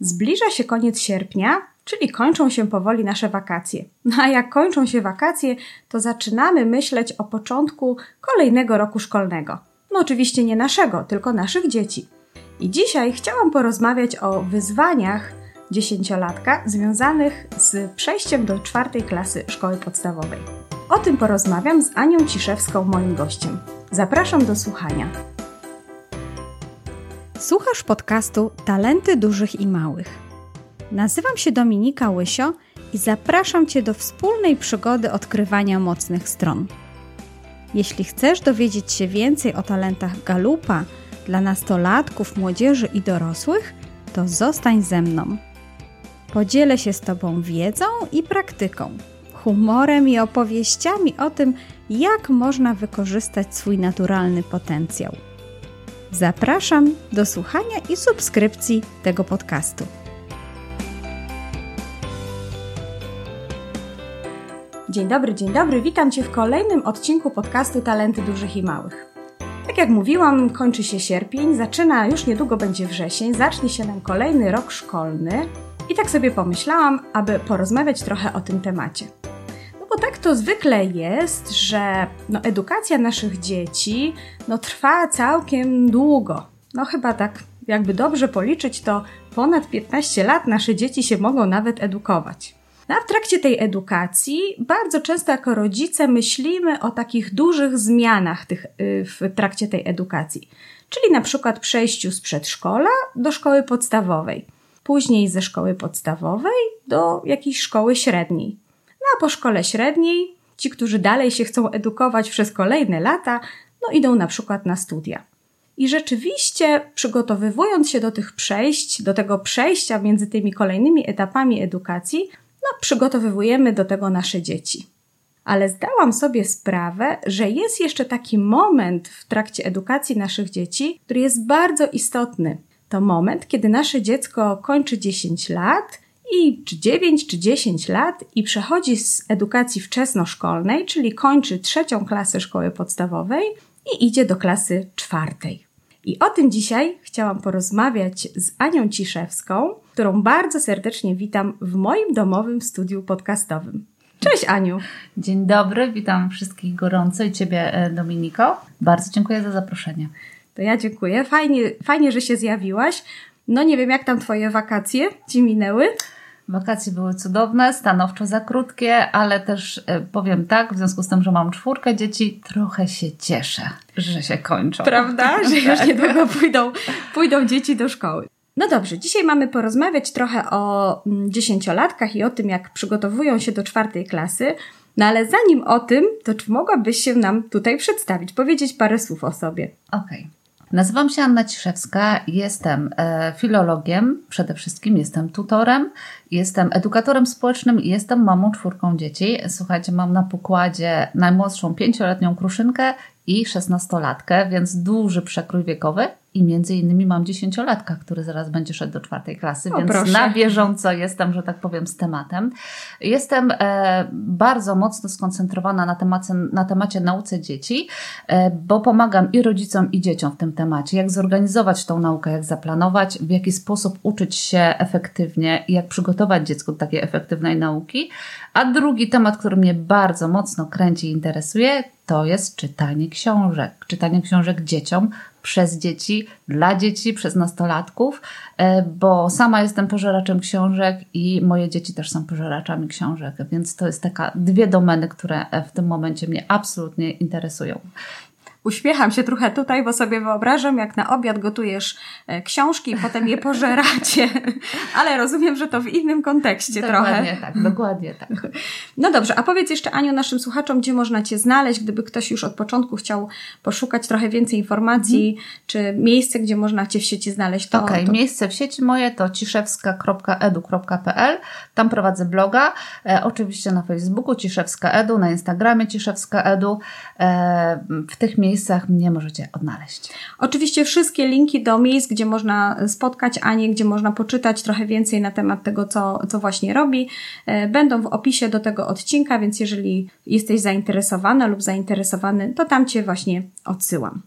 Zbliża się koniec sierpnia, czyli kończą się powoli nasze wakacje. No a jak kończą się wakacje, to zaczynamy myśleć o początku kolejnego roku szkolnego. No oczywiście nie naszego, tylko naszych dzieci. I dzisiaj chciałam porozmawiać o wyzwaniach dziesięciolatka związanych z przejściem do czwartej klasy szkoły podstawowej. O tym porozmawiam z Anią Ciszewską, moim gościem. Zapraszam do słuchania. Słuchasz podcastu Talenty Dużych i Małych. Nazywam się Dominika Łysio i zapraszam Cię do wspólnej przygody odkrywania mocnych stron. Jeśli chcesz dowiedzieć się więcej o talentach galupa dla nastolatków, młodzieży i dorosłych, to zostań ze mną. Podzielę się z Tobą wiedzą i praktyką, humorem i opowieściami o tym, jak można wykorzystać swój naturalny potencjał. Zapraszam do słuchania i subskrypcji tego podcastu. Dzień dobry, dzień dobry. Witam Cię w kolejnym odcinku podcastu Talenty Dużych i Małych. Tak jak mówiłam, kończy się sierpień, zaczyna, już niedługo będzie wrzesień, zacznie się nam kolejny rok szkolny i tak sobie pomyślałam, aby porozmawiać trochę o tym temacie. Bo tak to zwykle jest, że no, edukacja naszych dzieci no, trwa całkiem długo. No chyba tak, jakby dobrze policzyć, to ponad 15 lat nasze dzieci się mogą nawet edukować. No a w trakcie tej edukacji bardzo często jako rodzice myślimy o takich dużych zmianach tych, y, w trakcie tej edukacji. Czyli na przykład przejściu z przedszkola do szkoły podstawowej, później ze szkoły podstawowej do jakiejś szkoły średniej. A po szkole średniej ci, którzy dalej się chcą edukować przez kolejne lata, no idą na przykład na studia. I rzeczywiście, przygotowywując się do tych przejść, do tego przejścia między tymi kolejnymi etapami edukacji, no, przygotowywujemy do tego nasze dzieci. Ale zdałam sobie sprawę, że jest jeszcze taki moment w trakcie edukacji naszych dzieci, który jest bardzo istotny. To moment, kiedy nasze dziecko kończy 10 lat i czy 9 czy 10 lat i przechodzi z edukacji wczesnoszkolnej, czyli kończy trzecią klasę szkoły podstawowej i idzie do klasy czwartej. I o tym dzisiaj chciałam porozmawiać z Anią Ciszewską, którą bardzo serdecznie witam w moim domowym studiu podcastowym. Cześć Aniu. Dzień dobry, witam wszystkich gorąco i Ciebie e, Dominiko. Bardzo dziękuję za zaproszenie. To ja dziękuję. Fajnie, fajnie, że się zjawiłaś. No nie wiem, jak tam Twoje wakacje Ci minęły? Wakacje były cudowne, stanowczo za krótkie, ale też e, powiem tak, w związku z tym, że mam czwórkę dzieci, trochę się cieszę, że się kończą. Prawda? Że już tak. niedługo pójdą, pójdą dzieci do szkoły. No dobrze, dzisiaj mamy porozmawiać trochę o mm, dziesięciolatkach i o tym, jak przygotowują się do czwartej klasy. No ale zanim o tym, to czy mogłabyś się nam tutaj przedstawić, powiedzieć parę słów o sobie? Okej. Okay. Nazywam się Anna Ciszewska, jestem e, filologiem, przede wszystkim jestem tutorem, jestem edukatorem społecznym i jestem mamą czwórką dzieci. Słuchajcie, mam na pokładzie najmłodszą pięcioletnią kruszynkę i szesnastolatkę, więc duży przekrój wiekowy i między innymi mam dziesięciolatka, który zaraz będzie szedł do czwartej klasy, o, więc proszę. na bieżąco jestem, że tak powiem, z tematem. Jestem e, bardzo mocno skoncentrowana na temacie, na temacie nauce dzieci, e, bo pomagam i rodzicom, i dzieciom w tym temacie, jak zorganizować tą naukę, jak zaplanować, w jaki sposób uczyć się efektywnie i jak przygotować dziecko do takiej efektywnej nauki. A drugi temat, który mnie bardzo mocno kręci i interesuje, to jest czytanie książek. Czytanie książek dzieciom, przez dzieci, dla dzieci, przez nastolatków, e, bo sama jestem pożeraczem książek i moje dzieci też są pożeraczami książek, więc to jest taka dwie domeny, które w tym momencie mnie absolutnie interesują. Uśmiecham się trochę tutaj, bo sobie wyobrażam, jak na obiad gotujesz e, książki i potem je pożeracie. Ale rozumiem, że to w innym kontekście dokładnie trochę. Dokładnie tak, dokładnie tak. No dobrze, a powiedz jeszcze Aniu naszym słuchaczom, gdzie można Cię znaleźć, gdyby ktoś już od początku chciał poszukać trochę więcej informacji, hmm. czy miejsce, gdzie można Cię w sieci znaleźć. Okej, okay, to... miejsce w sieci moje to ciszewska.edu.pl. Tam prowadzę bloga, e, oczywiście na Facebooku Ciszewska Edu, na Instagramie Ciszewska Edu. E, w tych miejscach miejscach mnie możecie odnaleźć. Oczywiście wszystkie linki do miejsc, gdzie można spotkać Anię, gdzie można poczytać trochę więcej na temat tego, co, co właśnie robi, e, będą w opisie do tego odcinka, więc jeżeli jesteś zainteresowana lub zainteresowany, to tam Cię właśnie odsyłam.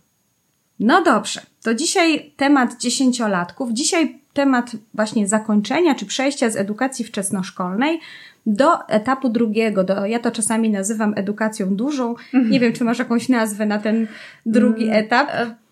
No dobrze, to dzisiaj temat dziesięciolatków. Dzisiaj temat właśnie zakończenia czy przejścia z edukacji wczesnoszkolnej do etapu drugiego. Do, ja to czasami nazywam edukacją dużą. Nie wiem, czy masz jakąś nazwę na ten drugi Mm, etap.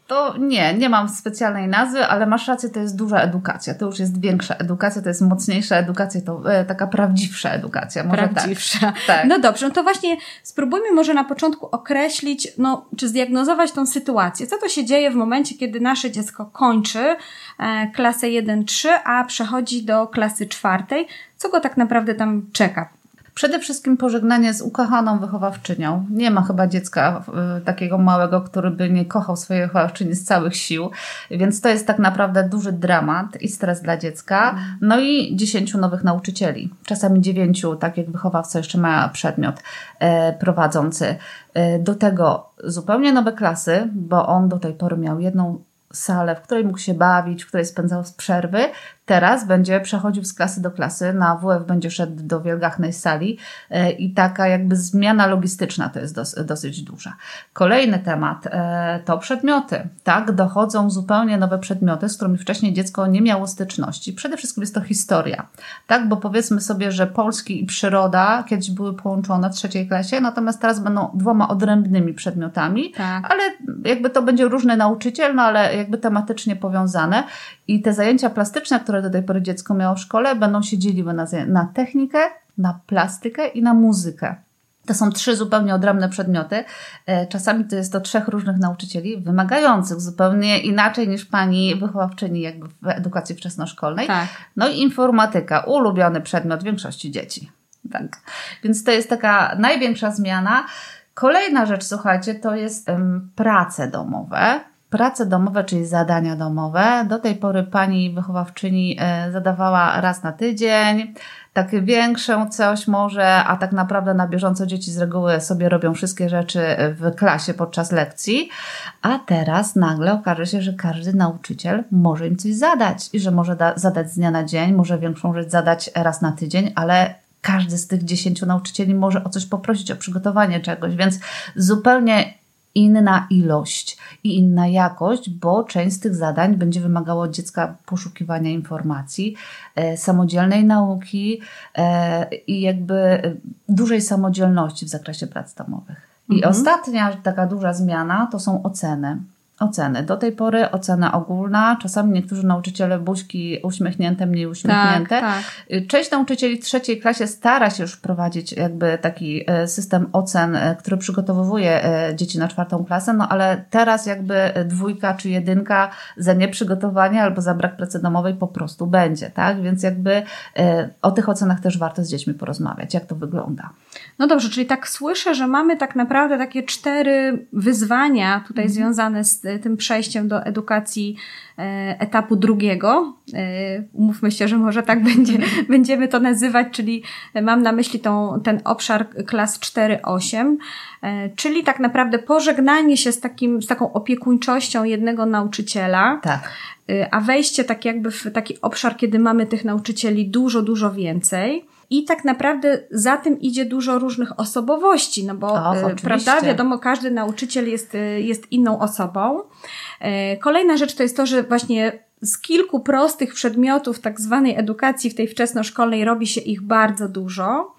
To nie, nie mam specjalnej nazwy, ale masz rację, to jest duża edukacja. To już jest większa edukacja, to jest mocniejsza edukacja, to e, taka prawdziwsza edukacja. Może Prawdziwsza. Tak. tak. No dobrze, no to właśnie spróbujmy może na początku określić, no, czy zdiagnozować tą sytuację. Co to się dzieje w momencie, kiedy nasze dziecko kończy e, klasę 1-3, a przechodzi do klasy czwartej? Co go tak naprawdę tam czeka? Przede wszystkim pożegnanie z ukochaną wychowawczynią. Nie ma chyba dziecka y, takiego małego, który by nie kochał swojej wychowawczyni z całych sił, więc to jest tak naprawdę duży dramat i stres dla dziecka. No i dziesięciu nowych nauczycieli, czasami dziewięciu, tak jak wychowawca jeszcze ma przedmiot e, prowadzący. E, do tego zupełnie nowe klasy, bo on do tej pory miał jedną salę, w której mógł się bawić, w której spędzał z przerwy. Teraz będzie przechodził z klasy do klasy, na WF będzie szedł do wielgachnej sali e, i taka jakby zmiana logistyczna to jest dos, dosyć duża. Kolejny temat e, to przedmioty. Tak, dochodzą zupełnie nowe przedmioty, z którymi wcześniej dziecko nie miało styczności. Przede wszystkim jest to historia. Tak, bo powiedzmy sobie, że polski i przyroda kiedyś były połączone w trzeciej klasie, natomiast teraz będą dwoma odrębnymi przedmiotami Tak. ale jakby to będzie różny nauczyciel, no ale jakby tematycznie powiązane. I te zajęcia plastyczne, które do tej pory dziecko miało w szkole, będą się dzieliły na, na technikę, na plastykę i na muzykę. To są trzy zupełnie odrębne przedmioty. E, Czasami to jest to trzech różnych nauczycieli, wymagających zupełnie inaczej niż pani wychowawczyni jakby w edukacji wczesnoszkolnej. Tak. No i informatyka, ulubiony przedmiot większości dzieci. Tak. Więc to jest taka największa zmiana. Kolejna rzecz, słuchajcie, to jest em, prace domowe. Prace domowe, czyli zadania domowe. Do tej pory pani wychowawczyni e, zadawała raz na tydzień, takie większe coś może, a tak naprawdę na bieżąco dzieci z reguły sobie robią wszystkie rzeczy w klasie podczas lekcji, a teraz nagle okaże się, że każdy nauczyciel może im coś zadać i że może da- zadać z dnia na dzień, może większą rzecz zadać raz na tydzień, ale każdy z tych dziesięciu nauczycieli może o coś poprosić, o przygotowanie czegoś, więc zupełnie inna ilość i inna jakość, bo część z tych zadań będzie wymagało od dziecka poszukiwania informacji, e, samodzielnej nauki e, i jakby e, dużej samodzielności w zakresie prac domowych. I Mhm. ostatnia taka duża zmiana to są oceny. Oceny. Do tej pory ocena ogólna, czasami niektórzy nauczyciele buźki uśmiechnięte, mniej Tak, uśmiechnięte. tak. Część nauczycieli trzeciej klasie stara się już wprowadzić jakby taki e, system ocen, e, który przygotowuje e, dzieci na czwartą klasę, no ale teraz jakby dwójka czy jedynka za nieprzygotowanie albo za brak pracy domowej po prostu będzie, tak? Więc jakby o tych ocenach też warto z dziećmi porozmawiać, jak to wygląda. No dobrze, czyli tak słyszę, że mamy tak naprawdę takie cztery wyzwania tutaj związane z e, tym przejściem do edukacji e, etapu drugiego. E, umówmy się, że może tak będzie, będziemy to nazywać, czyli mam na myśli tą, ten obszar klas 4-8, e, czyli tak naprawdę pożegnanie się z, takim, z taką opiekuńczością jednego nauczyciela, Tak. A wejście tak jakby w taki obszar, kiedy mamy tych nauczycieli dużo, dużo więcej. I tak naprawdę za tym idzie dużo różnych osobowości, no bo oczywiście. prawda, wiadomo, każdy nauczyciel jest, y, jest inną osobą. Y, Kolejna rzecz to jest to, że właśnie z kilku prostych przedmiotów tak zwanej edukacji w tej wczesnoszkolnej robi się ich bardzo dużo.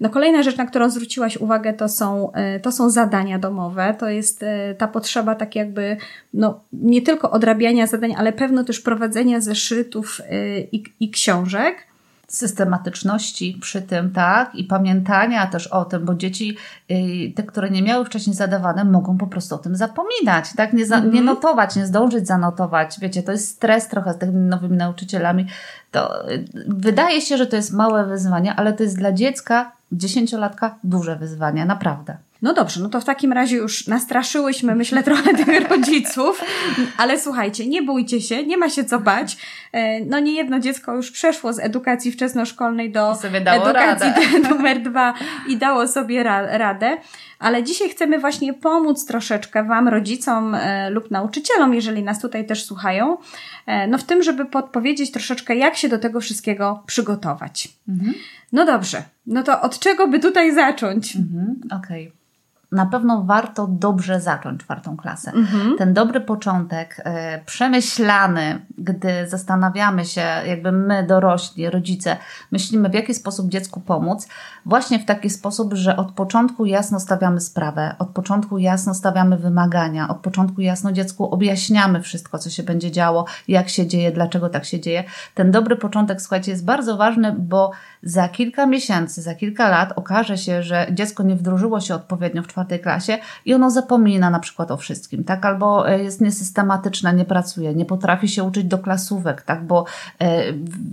No kolejna rzecz, na którą zwróciłaś uwagę, to są, e, to są zadania domowe. To jest e, ta potrzeba tak jakby, no nie tylko odrabiania zadań, ale pewno też prowadzenia zeszytów e, i, i książek. Systematyczności przy tym, tak, i pamiętania też o tym, bo dzieci, y, te, które nie miały wcześniej zadawane, mogą po prostu o tym zapominać, tak, nie, za, nie notować, nie zdążyć zanotować, wiecie, to jest stres trochę z tymi nowymi nauczycielami, to y, wydaje się, że to jest małe wyzwanie, ale to jest dla dziecka, dziesięciolatka, duże wyzwanie, naprawdę. No dobrze, no to w takim razie już nastraszyłyśmy, myślę, trochę tych rodziców, ale słuchajcie, nie bójcie się, nie ma się co bać. E, No nie jedno dziecko już przeszło z edukacji wczesnoszkolnej do edukacji radę. numer dwa i dało sobie ra radę. Ale dzisiaj chcemy właśnie pomóc troszeczkę Wam, rodzicom e, lub nauczycielom, jeżeli nas tutaj też słuchają, e, no w tym, żeby podpowiedzieć troszeczkę, jak się do tego wszystkiego przygotować. Mhm. No dobrze, no to od czego by tutaj zacząć? Mhm, Okej. Na pewno warto dobrze zacząć czwartą klasę. Mhm. Ten dobry początek, e, przemyślany, gdy zastanawiamy się, jakby my dorośli, rodzice, myślimy w jaki sposób dziecku pomóc, właśnie w taki sposób, że od początku jasno stawiamy sprawę, od początku jasno stawiamy wymagania, od początku jasno dziecku objaśniamy wszystko, co się będzie działo, jak się dzieje, dlaczego tak się dzieje. Ten dobry początek, słuchajcie, jest bardzo ważny, bo za kilka miesięcy, za kilka lat okaże się, że dziecko nie wdrożyło się odpowiednio w czwartej klasie i ono zapomina na przykład o wszystkim, tak? Albo e, jest niesystematyczne, nie pracuje, nie potrafi się uczyć do klasówek, tak? Bo e,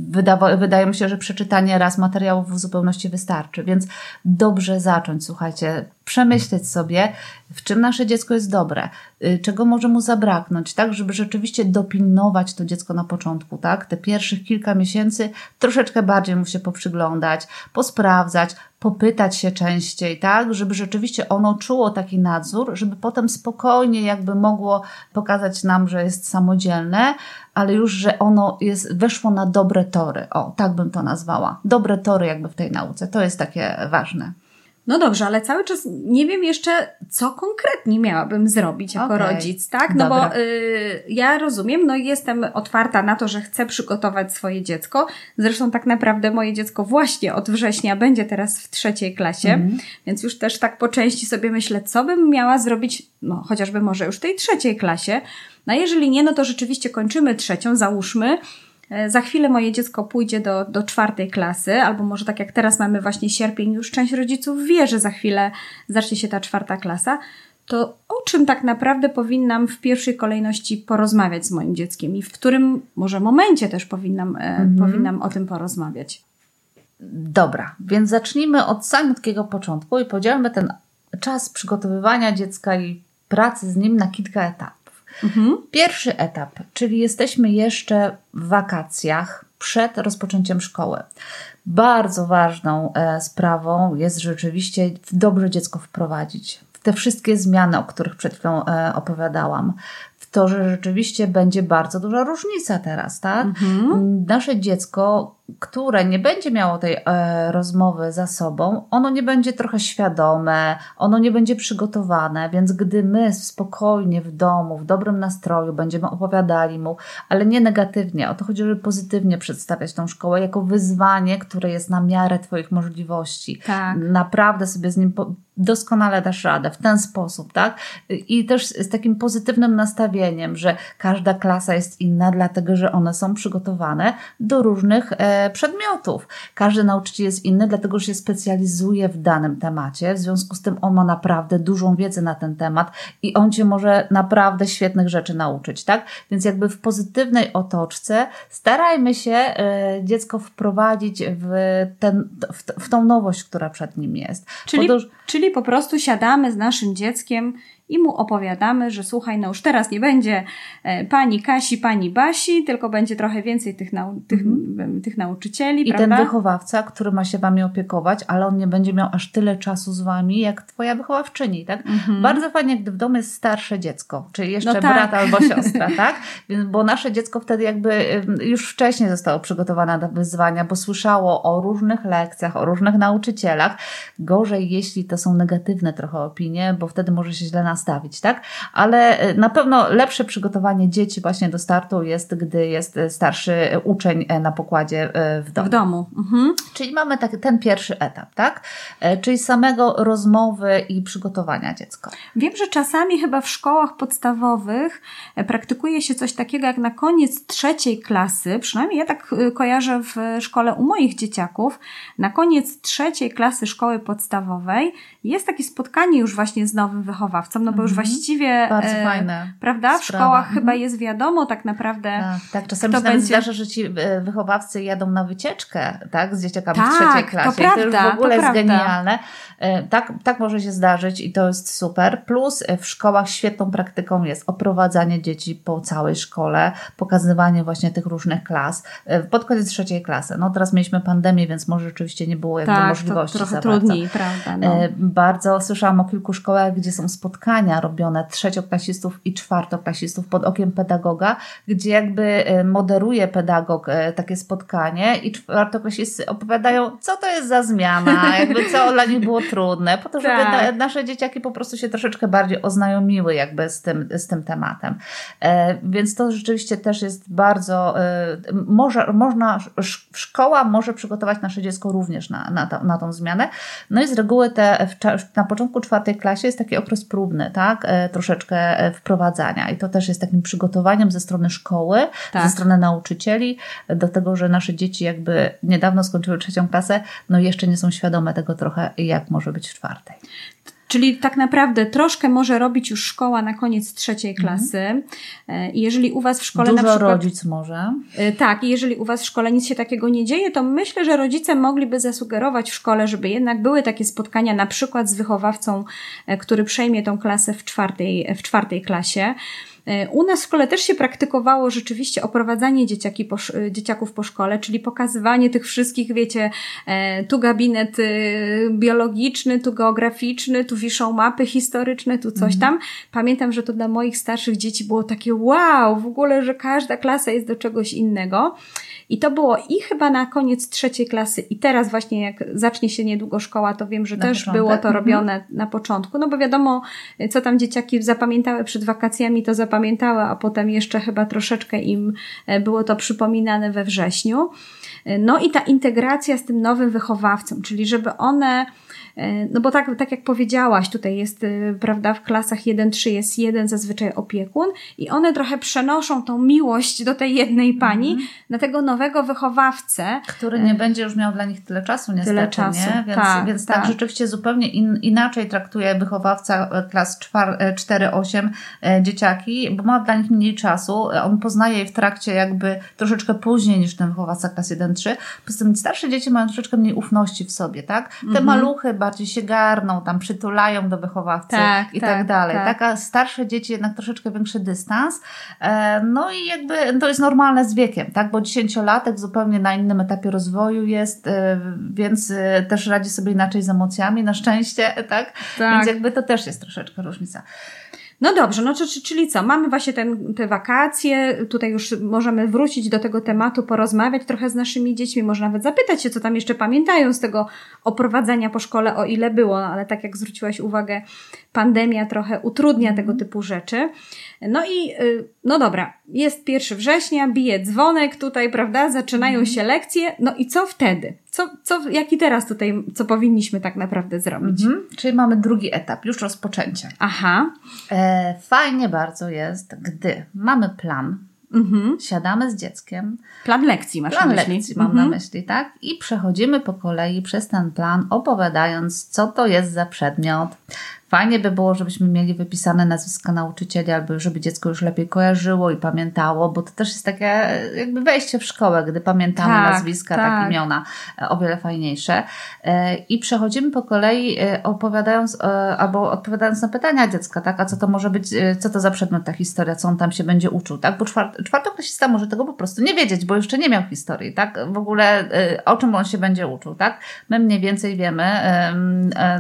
wydawa, wydaje mi się, że przeczytanie raz materiałów w zupełności wystarczy, więc dobrze zacząć, słuchajcie, przemyśleć sobie, w czym nasze dziecko jest dobre, y, czego może mu zabraknąć, tak, żeby rzeczywiście dopilnować to dziecko na początku, tak, te pierwszych kilka miesięcy troszeczkę bardziej mu się poprzyglądać, posprawdzać, popytać się częściej, tak, żeby rzeczywiście ono czuło taki nadzór, żeby potem spokojnie jakby mogło pokazać nam, że jest samodzielne, ale już, że ono jest, weszło na dobre tory. O, tak bym to nazwała. Dobre tory jakby w tej nauce. To jest takie ważne. No dobrze, ale cały czas nie wiem jeszcze, co konkretnie miałabym zrobić jako okay. rodzic, tak? No Dobra. bo y, ja rozumiem, no jestem otwarta na to, że chcę przygotować swoje dziecko. Zresztą tak naprawdę moje dziecko właśnie od września będzie teraz w trzeciej klasie, mm. więc już też tak po części sobie myślę, co bym miała zrobić, no chociażby może już w tej trzeciej klasie. No jeżeli nie, no to rzeczywiście kończymy trzecią, załóżmy, za chwilę moje dziecko pójdzie do, do czwartej klasy, albo może tak jak teraz mamy właśnie sierpień, już część rodziców wie, że za chwilę zacznie się ta czwarta klasa, to o czym tak naprawdę powinnam w pierwszej kolejności porozmawiać z moim dzieckiem i w którym może momencie też powinnam, e, mhm. powinnam o tym porozmawiać? Dobra, więc zacznijmy od samego początku i podzielmy ten czas przygotowywania dziecka i pracy z nim na kilka etapów. Mhm. Pierwszy etap, czyli jesteśmy jeszcze w wakacjach przed rozpoczęciem szkoły. Bardzo ważną e, sprawą jest rzeczywiście dobrze dziecko wprowadzić w te wszystkie zmiany, o których przed chwilą e, opowiadałam to, że rzeczywiście będzie bardzo duża różnica teraz, tak? Mhm. Nasze dziecko, które nie będzie miało tej e, rozmowy za sobą, ono nie będzie trochę świadome, ono nie będzie przygotowane, więc gdy my spokojnie w domu, w dobrym nastroju będziemy opowiadali mu, ale nie negatywnie, o to chodzi, żeby pozytywnie przedstawiać tą szkołę jako wyzwanie, które jest na miarę Twoich możliwości. Tak. Naprawdę sobie z nim po doskonale dasz radę w ten sposób, tak? I też z takim pozytywnym nastawieniem, że każda klasa jest inna, dlatego że one są przygotowane do różnych e, przedmiotów. Każdy nauczyciel jest inny, dlatego że się specjalizuje w danym temacie, w związku z tym on ma naprawdę dużą wiedzę na ten temat i on cię może naprawdę świetnych rzeczy nauczyć, tak? Więc jakby w pozytywnej otoczce starajmy się e, dziecko wprowadzić w, ten, w, w tą nowość, która przed nim jest. Czyli, czyli po prostu siadamy z naszym dzieckiem i mu opowiadamy, że słuchaj, no już teraz nie będzie e, pani Kasi, pani Basi, tylko będzie trochę więcej tych, nau tych, mhm. tych nauczycieli. I prawda? ten wychowawca, który ma się wami opiekować, ale on nie będzie miał aż tyle czasu z wami, jak twoja wychowawczyni, tak? Mhm. Bardzo fajnie, gdy w domu jest starsze dziecko, czyli jeszcze no tak. brat albo siostra, tak? Bo nasze dziecko wtedy jakby już wcześniej zostało przygotowane do wyzwania, bo słyszało o różnych lekcjach, o różnych nauczycielach. Gorzej, jeśli to są negatywne trochę opinie, bo wtedy może się źle nas nastawić, tak? Ale e, na pewno lepsze przygotowanie dzieci właśnie do startu jest, gdy jest e, starszy uczeń e, na pokładzie w domu. W domu. Mhm. Czyli mamy tak, ten pierwszy etap, tak? Czyli samego rozmowy i przygotowania dziecka. Wiem, że czasami chyba w szkołach podstawowych praktykuje się coś takiego jak na koniec trzeciej klasy, przynajmniej ja tak kojarzę w szkole u moich dzieciaków, na koniec trzeciej klasy szkoły podstawowej jest takie spotkanie już właśnie z nowym wychowawcą, no bo już mhm. właściwie. Bardzo e, fajne. Prawda? W Sprawa. szkołach chyba mhm. jest wiadomo tak naprawdę. Tak, tak. czasami się będzie... zdarza, że ci e, wychowawcy jadą na wycieczkę, tak, z dzieciakami tak, w trzeciej klasie. To, prawda, to już w ogóle jest prawda. genialne. E, tak, tak może się zdarzyć i to jest super. Plus e, w szkołach świetną praktyką jest oprowadzanie dzieci po całej szkole, pokazywanie właśnie tych różnych klas. Pod koniec trzeciej klasy. No teraz mieliśmy pandemię, więc może rzeczywiście nie było jakby tak, możliwości. To trochę trudniej, prawda? No. Bardzo słyszałam o kilku szkołach, gdzie są spotkania spotkania robione trzecioklasistów i czwartoklasistów pod okiem pedagoga, gdzie jakby moderuje pedagog takie spotkanie i czwartoklasisty opowiadają, co to jest za zmiana, jakby co dla nich było trudne, po to, żeby tak. nasze dzieciaki po prostu się troszeczkę bardziej oznajomiły jakby z tym, z tym tematem. Więc to rzeczywiście też jest bardzo, może, można, szkoła może przygotować nasze dziecko również na, na, to, na tą zmianę. No i z reguły te, na początku czwartej klasie jest taki okres próbny, tak? E, troszeczkę e, wprowadzania i to też jest takim przygotowaniem ze strony szkoły, tak. ze strony nauczycieli do tego, że nasze dzieci jakby niedawno skończyły trzecią klasę, no jeszcze nie są świadome tego trochę, jak może być w czwartej. Czyli tak naprawdę troszkę może robić już szkoła na koniec trzeciej mhm. klasy. I jeżeli u Was w szkole Dużo na przykład. rodzic może. E, tak, i jeżeli u Was w szkole nic się takiego nie dzieje, to myślę, że rodzice mogliby zasugerować w szkole, żeby jednak były takie spotkania, na przykład z wychowawcą, e, który przejmie tą klasę w czwartej, w czwartej klasie. U nas w szkole też się praktykowało rzeczywiście oprowadzanie dzieciaki po, dzieciaków po szkole, czyli pokazywanie tych wszystkich, wiecie, e, tu gabinet biologiczny, tu geograficzny, tu wiszą mapy historyczne, tu coś mhm. tam. Pamiętam, że to dla moich starszych dzieci było takie wow, w ogóle, że każda klasa jest do czegoś innego. I to było i chyba na koniec trzeciej klasy, i teraz właśnie jak zacznie się niedługo szkoła, to wiem, że na też początek. było to mhm. robione mhm. na początku. No bo wiadomo, co tam dzieciaki zapamiętały przed wakacjami, to zapamiętały, a potem jeszcze chyba troszeczkę im e, było to przypominane we wrześniu. E, no i ta integracja z tym nowym wychowawcą, czyli żeby one no bo tak, tak jak powiedziałaś, tutaj jest, y, prawda, w klasach 1-3 jest jeden zazwyczaj opiekun i one trochę przenoszą tą miłość do tej jednej pani mm. na tego nowego wychowawcę. Który nie będzie już miał dla nich tyle czasu niestety, tyle czasu. nie? Więc tak, więc tak, tak rzeczywiście zupełnie in, inaczej traktuje wychowawca e, klas 4-8 e, dzieciaki, bo ma dla nich mniej czasu. On poznaje je w trakcie jakby troszeczkę później niż ten wychowawca klas 1-3. Poza tym starsze dzieci mają troszeczkę mniej ufności w sobie, tak? Te mm -hmm. maluchy bardziej się garną, tam przytulają do wychowawcy tak, i tak, tak dalej. Tak. Taka starsze dzieci jednak troszeczkę większy dystans. E, no i jakby to jest normalne z wiekiem, tak? Bo dziesięciolatek zupełnie na innym etapie rozwoju jest, e, więc e, też radzi sobie inaczej z emocjami, na szczęście, tak? tak? Więc jakby to też jest troszeczkę różnica. No dobrze, no czyli co? Mamy właśnie ten, te wakacje, tutaj już możemy wrócić do tego tematu, porozmawiać trochę z naszymi dziećmi, może nawet zapytać się, co tam jeszcze pamiętają z tego oprowadzania po szkole, o ile było, no, ale tak jak zwróciłaś uwagę, pandemia trochę utrudnia tego typu rzeczy. No i, y, no dobra, jest 1 września, bije dzwonek tutaj, prawda, zaczynają mhm. się lekcje, no i co wtedy? Co, co, jaki teraz tutaj, co powinniśmy tak naprawdę zrobić? Mhm. Czyli mamy drugi etap, już rozpoczęcie. Aha. E, fajnie bardzo jest, gdy mamy plan, Mhm. Siadamy z dzieckiem. Plan lekcji masz plan na myśli. lekcji mam mhm. na myśli, tak? I przechodzimy po kolei przez ten plan, opowiadając, co to jest za przedmiot, Fajnie by było, żebyśmy mieli wypisane nazwiska nauczycieli, albo żeby dziecko już lepiej kojarzyło i pamiętało, bo to też jest takie jakby wejście w szkołę, gdy pamiętamy tak, nazwiska, tak. tak imiona, e, o wiele fajniejsze. E, I przechodzimy po kolei e, opowiadając albo odpowiadając na pytania dziecka, tak? A co to może być, co to za przedmiot ta historia, co on tam się będzie uczył, tak? Bo czwart, czwartoklasista może tego po prostu nie wiedzieć, bo jeszcze nie miał historii, tak? W ogóle o czym on się będzie uczył, tak? My mniej więcej wiemy,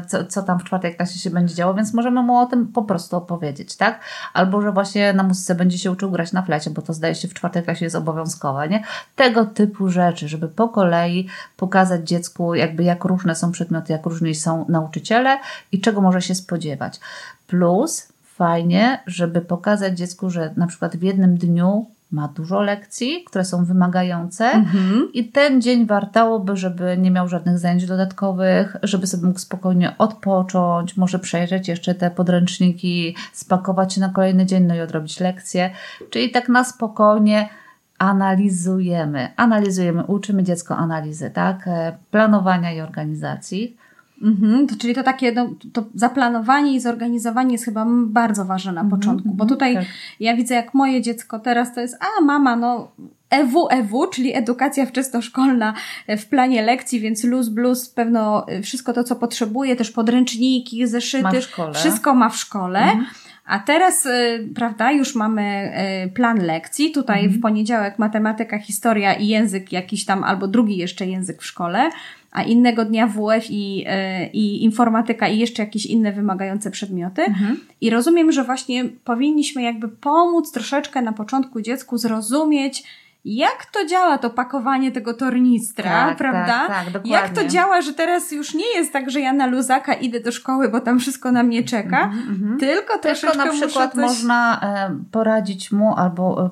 co, co tam w czwartej klasie się będzie działo, więc możemy mu o tym po prostu opowiedzieć, tak? Albo, że właśnie na muzyce będzie się uczył grać na flecie, bo to zdaje się w czwartej klasie jest obowiązkowe, nie? Tego typu rzeczy, żeby po kolei pokazać dziecku jakby jak różne są przedmioty, jak różni są nauczyciele i czego może się spodziewać. Plus fajnie, żeby pokazać dziecku, że na przykład w jednym dniu ma dużo lekcji, które są wymagające mhm. i ten dzień wartałoby, żeby nie miał żadnych zajęć dodatkowych, żeby sobie mógł spokojnie odpocząć, może przejrzeć jeszcze te podręczniki, spakować się na kolejny dzień, no i odrobić lekcje. Czyli tak na spokojnie analizujemy, analizujemy, uczymy dziecko analizy, tak, e, planowania i organizacji. Mhm, to, czyli to takie no, to zaplanowanie i zorganizowanie jest chyba bardzo ważne na mhm, początku, bo mhm, tutaj tak. ja widzę jak moje dziecko teraz to jest, a mama, no EW, EW, czyli edukacja wczesnoszkolna w planie lekcji, więc luz, blues, pewno wszystko to, co potrzebuje, też podręczniki, zeszyty, ma wszystko ma w szkole. Mhm A teraz, prawda, już mamy plan lekcji. Tutaj mhm. w poniedziałek matematyka, historia i język jakiś tam, albo drugi jeszcze język w szkole, a innego dnia WF i, y, i informatyka i jeszcze jakieś inne wymagające przedmioty. Mhm. I rozumiem, że właśnie powinniśmy jakby pomóc troszeczkę na początku dziecku zrozumieć, jak to działa to pakowanie tego tornistra, tak, prawda? Tak, tak, dokładnie. Jak to działa, że teraz już nie jest tak, że ja na luzaka idę do szkoły, bo tam wszystko na mnie czeka, mm -hmm. tylko Tylko na przykład coś... można e, poradzić mu albo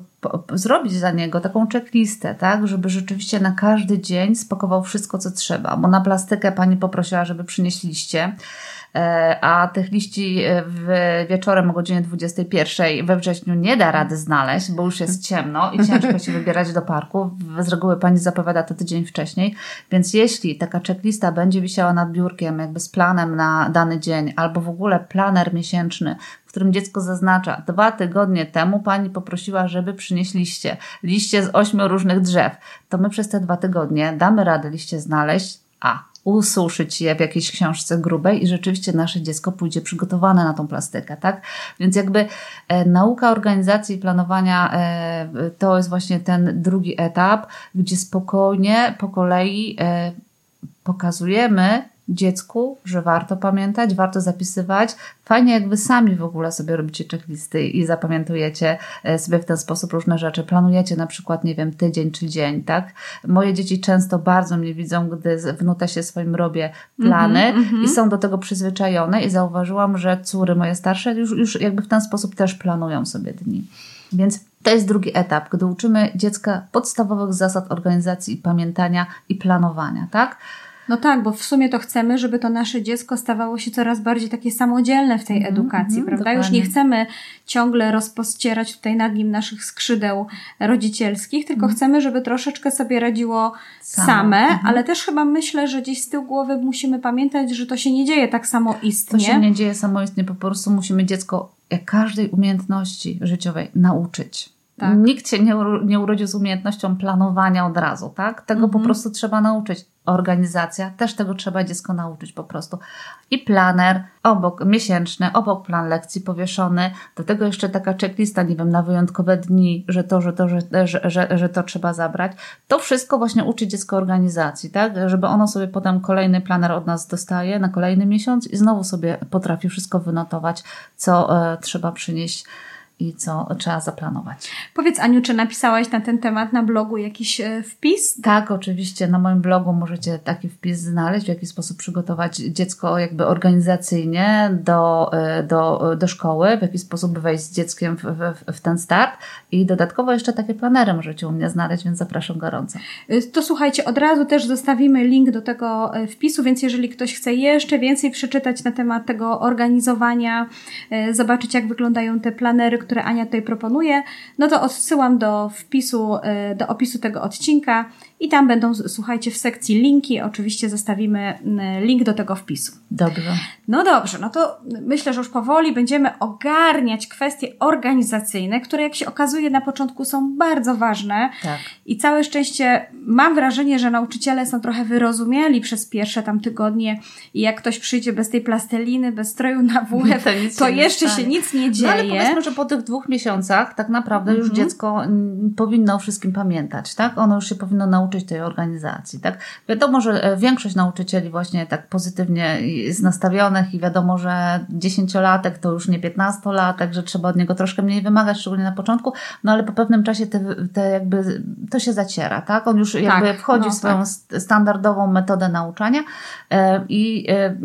e, zrobić za niego taką checklistę, tak, żeby rzeczywiście na każdy dzień spakował wszystko, co trzeba, bo na plastykę pani poprosiła, żeby przynieśliście a tych liści e, w wieczorem o godzinie 21 we wrześniu nie da rady znaleźć, bo już jest ciemno i ciężko się wybierać do parku. Z reguły pani zapowiada to tydzień wcześniej, więc jeśli taka checklista będzie wisiała nad biurkiem, jakby z planem na dany dzień, albo w ogóle planer miesięczny, w którym dziecko zaznacza, dwa tygodnie temu pani poprosiła, żeby przynieść liście, liście z ośmiu różnych drzew, to my przez te dwa tygodnie damy radę liście znaleźć, a ususzyć je w jakiejś książce grubej i rzeczywiście nasze dziecko pójdzie przygotowane na tą plastykę, tak? Więc jakby e, nauka organizacji i planowania e, to jest właśnie ten drugi etap, gdzie spokojnie po kolei e, pokazujemy dziecku, że warto pamiętać, warto zapisywać. Fajnie, jakby sami w ogóle sobie robicie checklisty i zapamiętujecie e, sobie w ten sposób różne rzeczy. Planujecie na przykład, nie wiem, tydzień czy dzień, tak? Moje dzieci często bardzo mnie widzą, gdy w nutesie swoim robię plany mm -hmm, i są do tego przyzwyczajone i zauważyłam, że córy moje starsze już, już jakby w ten sposób też planują sobie dni. Więc to jest drugi etap, gdy uczymy dziecka podstawowych zasad organizacji i pamiętania i planowania, tak? No tak, bo w sumie to chcemy, żeby to nasze dziecko stawało się coraz bardziej takie samodzielne w tej mm, edukacji, mm, prawda? Dokładnie. Już nie chcemy ciągle rozpościerać tutaj nad nim naszych skrzydeł rodzicielskich, tylko mm. chcemy, żeby troszeczkę sobie radziło same, same mhm. ale też chyba myślę, że gdzieś z tyłu głowy musimy pamiętać, że to się nie dzieje tak samoistnie. To się nie dzieje samoistnie, po prostu musimy dziecko jak każdej umiejętności życiowej nauczyć. Tak. Nikt się nie, nie urodził z umiejętnością planowania od razu, tak? Tego mhm. po prostu trzeba nauczyć. Organizacja, też tego trzeba dziecko nauczyć po prostu. I planer, obok miesięczny, obok plan lekcji powieszony, do tego jeszcze taka checklista, nie wiem, na wyjątkowe dni, że to, że to, że, że, że, że to trzeba zabrać. To wszystko właśnie uczy dziecko organizacji, tak? Żeby ono sobie potem kolejny planer od nas dostaje na kolejny miesiąc i znowu sobie potrafi wszystko wynotować, co e, trzeba przynieść i co trzeba zaplanować. Powiedz Aniu, czy napisałaś na ten temat na blogu jakiś e, wpis? Tak, oczywiście. Na moim blogu możecie taki wpis znaleźć, w jaki sposób przygotować dziecko jakby organizacyjnie do, e, do, do szkoły, w jaki sposób wejść z dzieckiem w, w, w ten start i dodatkowo jeszcze takie planery możecie u mnie znaleźć, więc zapraszam gorąco. E, to słuchajcie, od razu też zostawimy link do tego wpisu, więc jeżeli ktoś chce jeszcze więcej przeczytać na temat tego organizowania, zobaczyć jak wyglądają te planery, które Ania tutaj proponuje, no to odsyłam do wpisu, y, do opisu tego odcinka i tam będą, słuchajcie, w sekcji linki. Oczywiście zostawimy y, link do tego wpisu. Dobrze. No dobrze, no to myślę, że już powoli będziemy ogarniać kwestie organizacyjne, które jak się okazuje na początku są bardzo ważne. Tak. I całe szczęście mam wrażenie, że nauczyciele są trochę wyrozumiali przez pierwsze tam tygodnie i jak ktoś przyjdzie bez tej plasteliny, bez stroju na WF, to, to się jeszcze się nic nie dzieje. No ale powiedzmy, że po tych dwóch miesiącach tak naprawdę już mhm. dziecko powinno o wszystkim pamiętać, tak? Ono już się powinno nauczyć tej organizacji, tak? Wiadomo, że e, większość nauczycieli właśnie tak pozytywnie jest nastawionych i wiadomo, że dziesięciolatek to już nie piętnastolatek, że trzeba od niego troszkę mniej wymagać, szczególnie na początku, no ale po pewnym czasie te, te jakby, to się zaciera, tak? On już jakby tak, wchodzi no, w swoją tak. standardową metodę nauczania e, i e,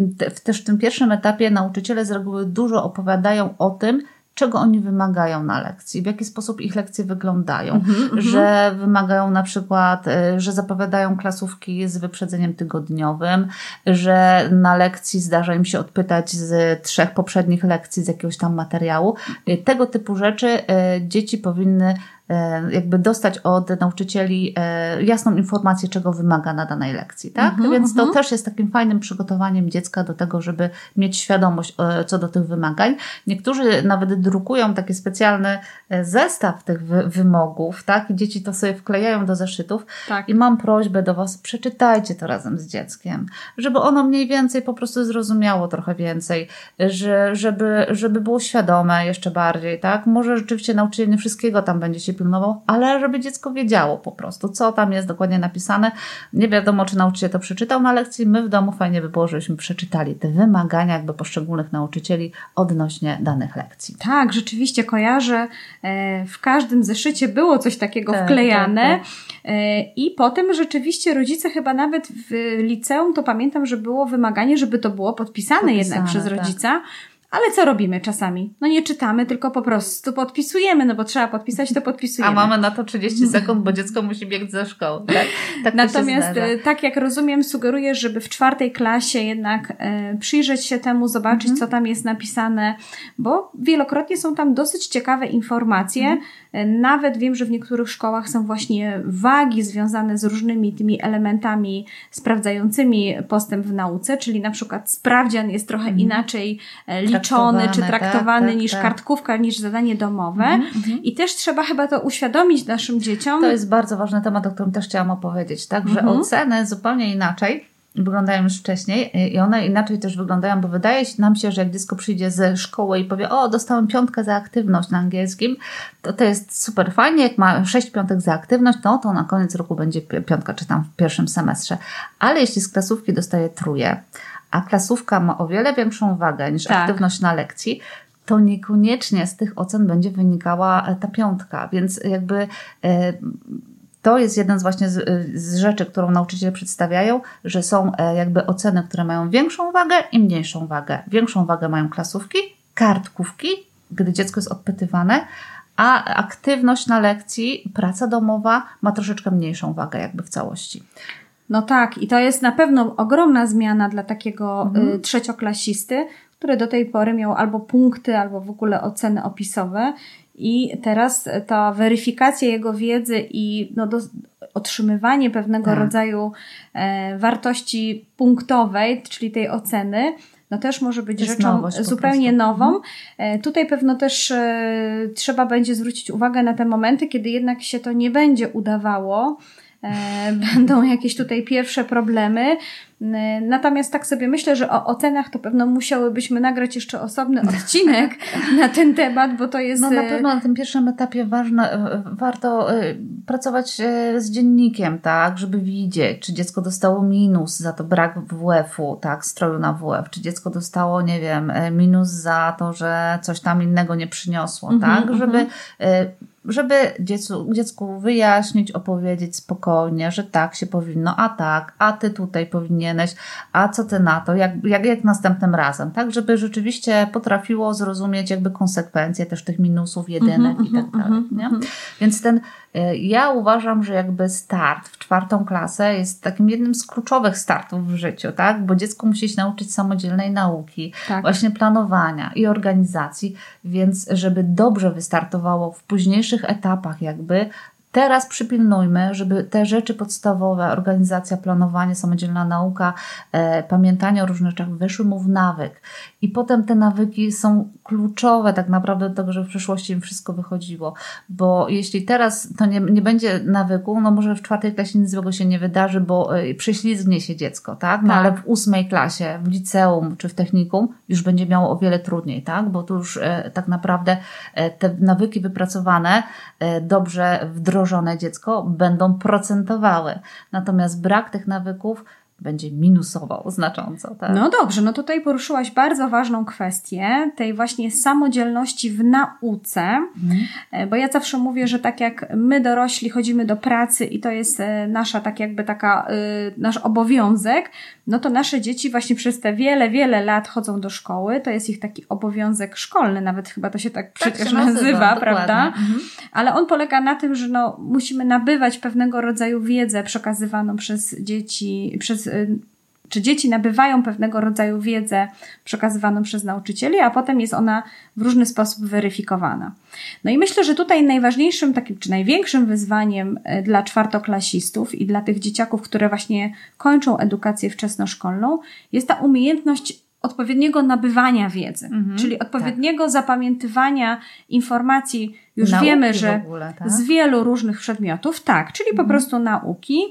też w tym pierwszym etapie nauczyciele z reguły dużo opowiadają o tym, czego oni wymagają na lekcji, w jaki sposób ich lekcje wyglądają, mm-hmm, że wymagają na przykład, y, że zapowiadają klasówki z wyprzedzeniem tygodniowym, że na lekcji zdarza im się odpytać z trzech poprzednich lekcji z jakiegoś tam materiału. Y, tego typu rzeczy y, dzieci powinny jakby dostać od nauczycieli e, jasną informację, czego wymaga na danej lekcji, tak? Mhm, Więc to mhm. też jest takim fajnym przygotowaniem dziecka do tego, żeby mieć świadomość e, co do tych wymagań. Niektórzy nawet drukują taki specjalny e, zestaw tych wy- wymogów, tak? I dzieci to sobie wklejają do zeszytów. Tak. I mam prośbę do Was, przeczytajcie to razem z dzieckiem, żeby ono mniej więcej po prostu zrozumiało trochę więcej, że, żeby, żeby było świadome jeszcze bardziej, tak? Może rzeczywiście nauczyciel nie wszystkiego tam będzie się pilnował, ale żeby dziecko wiedziało po prostu, co tam jest dokładnie napisane. Nie wiadomo, czy nauczyciel to przeczytał na lekcji, my w domu fajnie by było, żebyśmy przeczytali te wymagania jakby poszczególnych nauczycieli odnośnie danych lekcji. Tak, rzeczywiście kojarzę. e, W każdym zeszycie było coś takiego Tak, wklejane. tak, E, I potem rzeczywiście rodzice chyba nawet w liceum to pamiętam, że było wymaganie, żeby to było podpisane, Podpisane, jednak przez tak. rodzica. Ale co robimy czasami? No nie czytamy, tylko po prostu podpisujemy, no bo trzeba podpisać, to podpisujemy. A mamy na to 30 sekund, bo dziecko musi biegć ze szkoły. Tak? tak Natomiast, e, tak jak rozumiem, sugeruję, żeby w czwartej klasie jednak e, przyjrzeć się temu, zobaczyć, Mhm. co tam jest napisane, bo wielokrotnie są tam dosyć ciekawe informacje. Mhm. E, Nawet wiem, że w niektórych szkołach są właśnie wagi związane z różnymi tymi elementami sprawdzającymi postęp w nauce, czyli na przykład sprawdzian jest trochę inaczej e, liczony czy tak, traktowany tak, niż tak. kartkówka, niż zadanie domowe. Mhm, I też trzeba chyba to uświadomić naszym dzieciom. To jest bardzo ważny temat, o którym też chciałam opowiedzieć, tak? Że Mhm. oceny zupełnie inaczej wyglądają niż wcześniej i one inaczej też wyglądają, bo wydaje się nam się, że jak dziecko przyjdzie ze szkoły i powie, o, dostałem piątkę za aktywność na angielskim, to to jest super fajnie, jak ma sześć piątek za aktywność, no to na koniec roku będzie pi- piątka, czy tam w pierwszym semestrze. Ale jeśli z klasówki dostaje truje, a klasówka ma o wiele większą wagę niż Tak. aktywność na lekcji, to niekoniecznie z tych ocen będzie wynikała ta piątka, więc jakby e, to jest jeden z właśnie z, z rzeczy, którą nauczyciele przedstawiają, że są e, jakby oceny, które mają większą wagę i mniejszą wagę. Większą wagę mają klasówki, kartkówki, gdy dziecko jest odpytywane, a aktywność na lekcji, praca domowa ma troszeczkę mniejszą wagę jakby w całości. No tak, i to jest na pewno ogromna zmiana dla takiego Mhm. y, trzecioklasisty, który do tej pory miał albo punkty, albo w ogóle oceny opisowe. I teraz ta weryfikacja jego wiedzy i no, do, otrzymywanie pewnego Tak. rodzaju e, wartości punktowej, czyli tej oceny, no też może być rzeczą nowość zupełnie nową. E, Tutaj pewno też e, trzeba będzie zwrócić uwagę na te momenty, kiedy jednak się to nie będzie udawało. E, Będą jakieś tutaj pierwsze problemy. E, Natomiast tak sobie myślę, że o ocenach to pewno musiałybyśmy nagrać jeszcze osobny odcinek na ten temat, bo to jest. No na e, pewno na tym pierwszym etapie ważne, warto pracować z dziennikiem, tak, żeby widzieć, czy dziecko dostało minus za to brak WF-u, tak, stroju na WF, czy dziecko dostało, nie wiem, minus za to, że coś tam innego nie przyniosło, Mhm, tak, żeby e, żeby dziecku, dziecku wyjaśnić, opowiedzieć spokojnie, że tak się powinno, a tak, a ty tutaj powinieneś, a co ty na to, jak, jak, jak następnym razem, tak, żeby rzeczywiście potrafiło zrozumieć jakby konsekwencje też tych minusów, jedynek i tak dalej, nie? Więc ten, ja uważam, że jakby start w czwartą klasę jest takim jednym z kluczowych startów w życiu, tak, bo dziecko musi się nauczyć samodzielnej nauki, Tak. właśnie planowania i organizacji, więc żeby dobrze wystartowało w późniejszych etapach jakby, teraz przypilnujmy, żeby te rzeczy podstawowe, organizacja, planowanie, samodzielna nauka, e, pamiętanie o różnych rzeczach weszły mu w nawyk. I potem te nawyki są kluczowe tak naprawdę do tego, żeby w przyszłości im wszystko wychodziło. Bo jeśli teraz to nie, nie będzie nawyku, no może w czwartej klasie nic złego się nie wydarzy, bo e, prześlizgnie się dziecko, tak? No Tak. ale w ósmej klasie, w liceum czy w technikum już będzie miało o wiele trudniej, tak? Bo tu już e, tak naprawdę e, te nawyki wypracowane, e, dobrze wdrożone dziecko będą procentowały. Natomiast brak tych nawyków będzie minusował znacząco, tak? No dobrze, no tutaj poruszyłaś bardzo ważną kwestię tej właśnie samodzielności w nauce, Mhm. E, bo ja zawsze mówię, że tak jak my dorośli chodzimy do pracy i to jest e, nasza tak jakby taka, y, nasz obowiązek, no to nasze dzieci właśnie przez te wiele, wiele lat chodzą do szkoły, to jest ich taki obowiązek szkolny, nawet chyba to się tak przecież się nazywa, dokładnie. prawda? Mhm. Ale on polega na tym, że no, musimy nabywać pewnego rodzaju wiedzę przekazywaną przez dzieci, przez y, czy dzieci nabywają pewnego rodzaju wiedzę przekazywaną przez nauczycieli, a potem jest ona w różny sposób weryfikowana. No i myślę, że tutaj najważniejszym, takim, czy największym wyzwaniem e, dla czwartoklasistów i dla tych dzieciaków, które właśnie kończą edukację wczesnoszkolną, jest ta umiejętność odpowiedniego nabywania wiedzy, mhm, czyli odpowiedniego tak. zapamiętywania informacji. Już nauki wiemy, że ogóle, tak? z wielu różnych przedmiotów, tak, czyli mhm. po prostu nauki,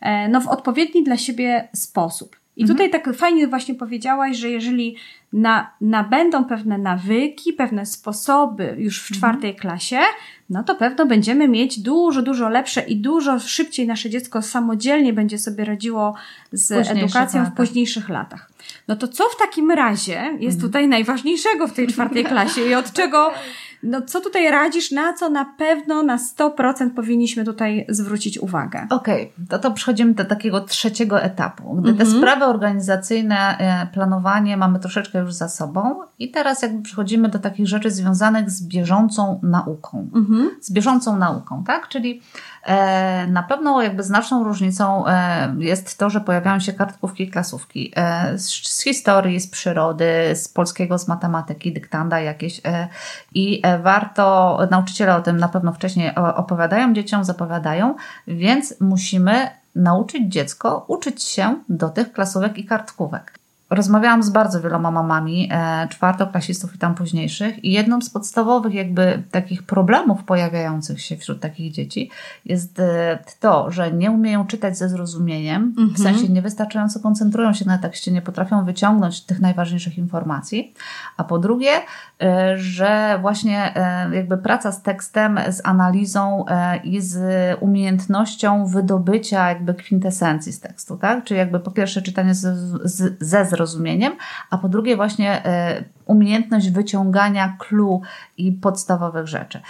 e, no w odpowiedni dla siebie sposób. I mhm. tutaj tak fajnie właśnie powiedziałaś, że jeżeli na, nabędą pewne nawyki, pewne sposoby już w mhm. czwartej klasie, no to pewno będziemy mieć dużo, dużo lepsze i dużo szybciej nasze dziecko samodzielnie będzie sobie radziło z edukacją w późniejszych latach. No to co w takim razie jest mhm. tutaj najważniejszego w tej czwartej klasie i od czego no co tutaj radzisz, na co na pewno na 100% powinniśmy tutaj zwrócić uwagę? Okej, okay, to, to przechodzimy do takiego trzeciego etapu. Gdy te mhm. sprawy organizacyjne, e, planowanie mamy troszeczkę już za sobą i teraz jakby przechodzimy do takich rzeczy związanych z bieżącą nauką. Mhm. Z bieżącą nauką, tak? Czyli na pewno jakby znaczną różnicą e, jest to, że pojawiają się kartkówki i klasówki e, z historii, z przyrody, z polskiego, z matematyki, dyktanda jakieś i warto, nauczyciele o tym na pewno wcześniej opowiadają dzieciom, zapowiadają, więc musimy nauczyć dziecko uczyć się do tych klasówek i kartkówek rozmawiałam z bardzo wieloma mamami, e, czwartoklasistów i tam późniejszych i jedną z podstawowych jakby takich problemów pojawiających się wśród takich dzieci jest e, to, że nie umieją czytać ze zrozumieniem, w mhm. sensie niewystarczająco koncentrują się na tekście, nie potrafią wyciągnąć tych najważniejszych informacji, a po drugie, że właśnie jakby praca z tekstem, z analizą i z umiejętnością wydobycia jakby kwintesencji z tekstu, tak? Czyli jakby po pierwsze czytanie z, z, ze zrozumieniem, a po drugie właśnie umiejętność wyciągania clue i podstawowych rzeczy.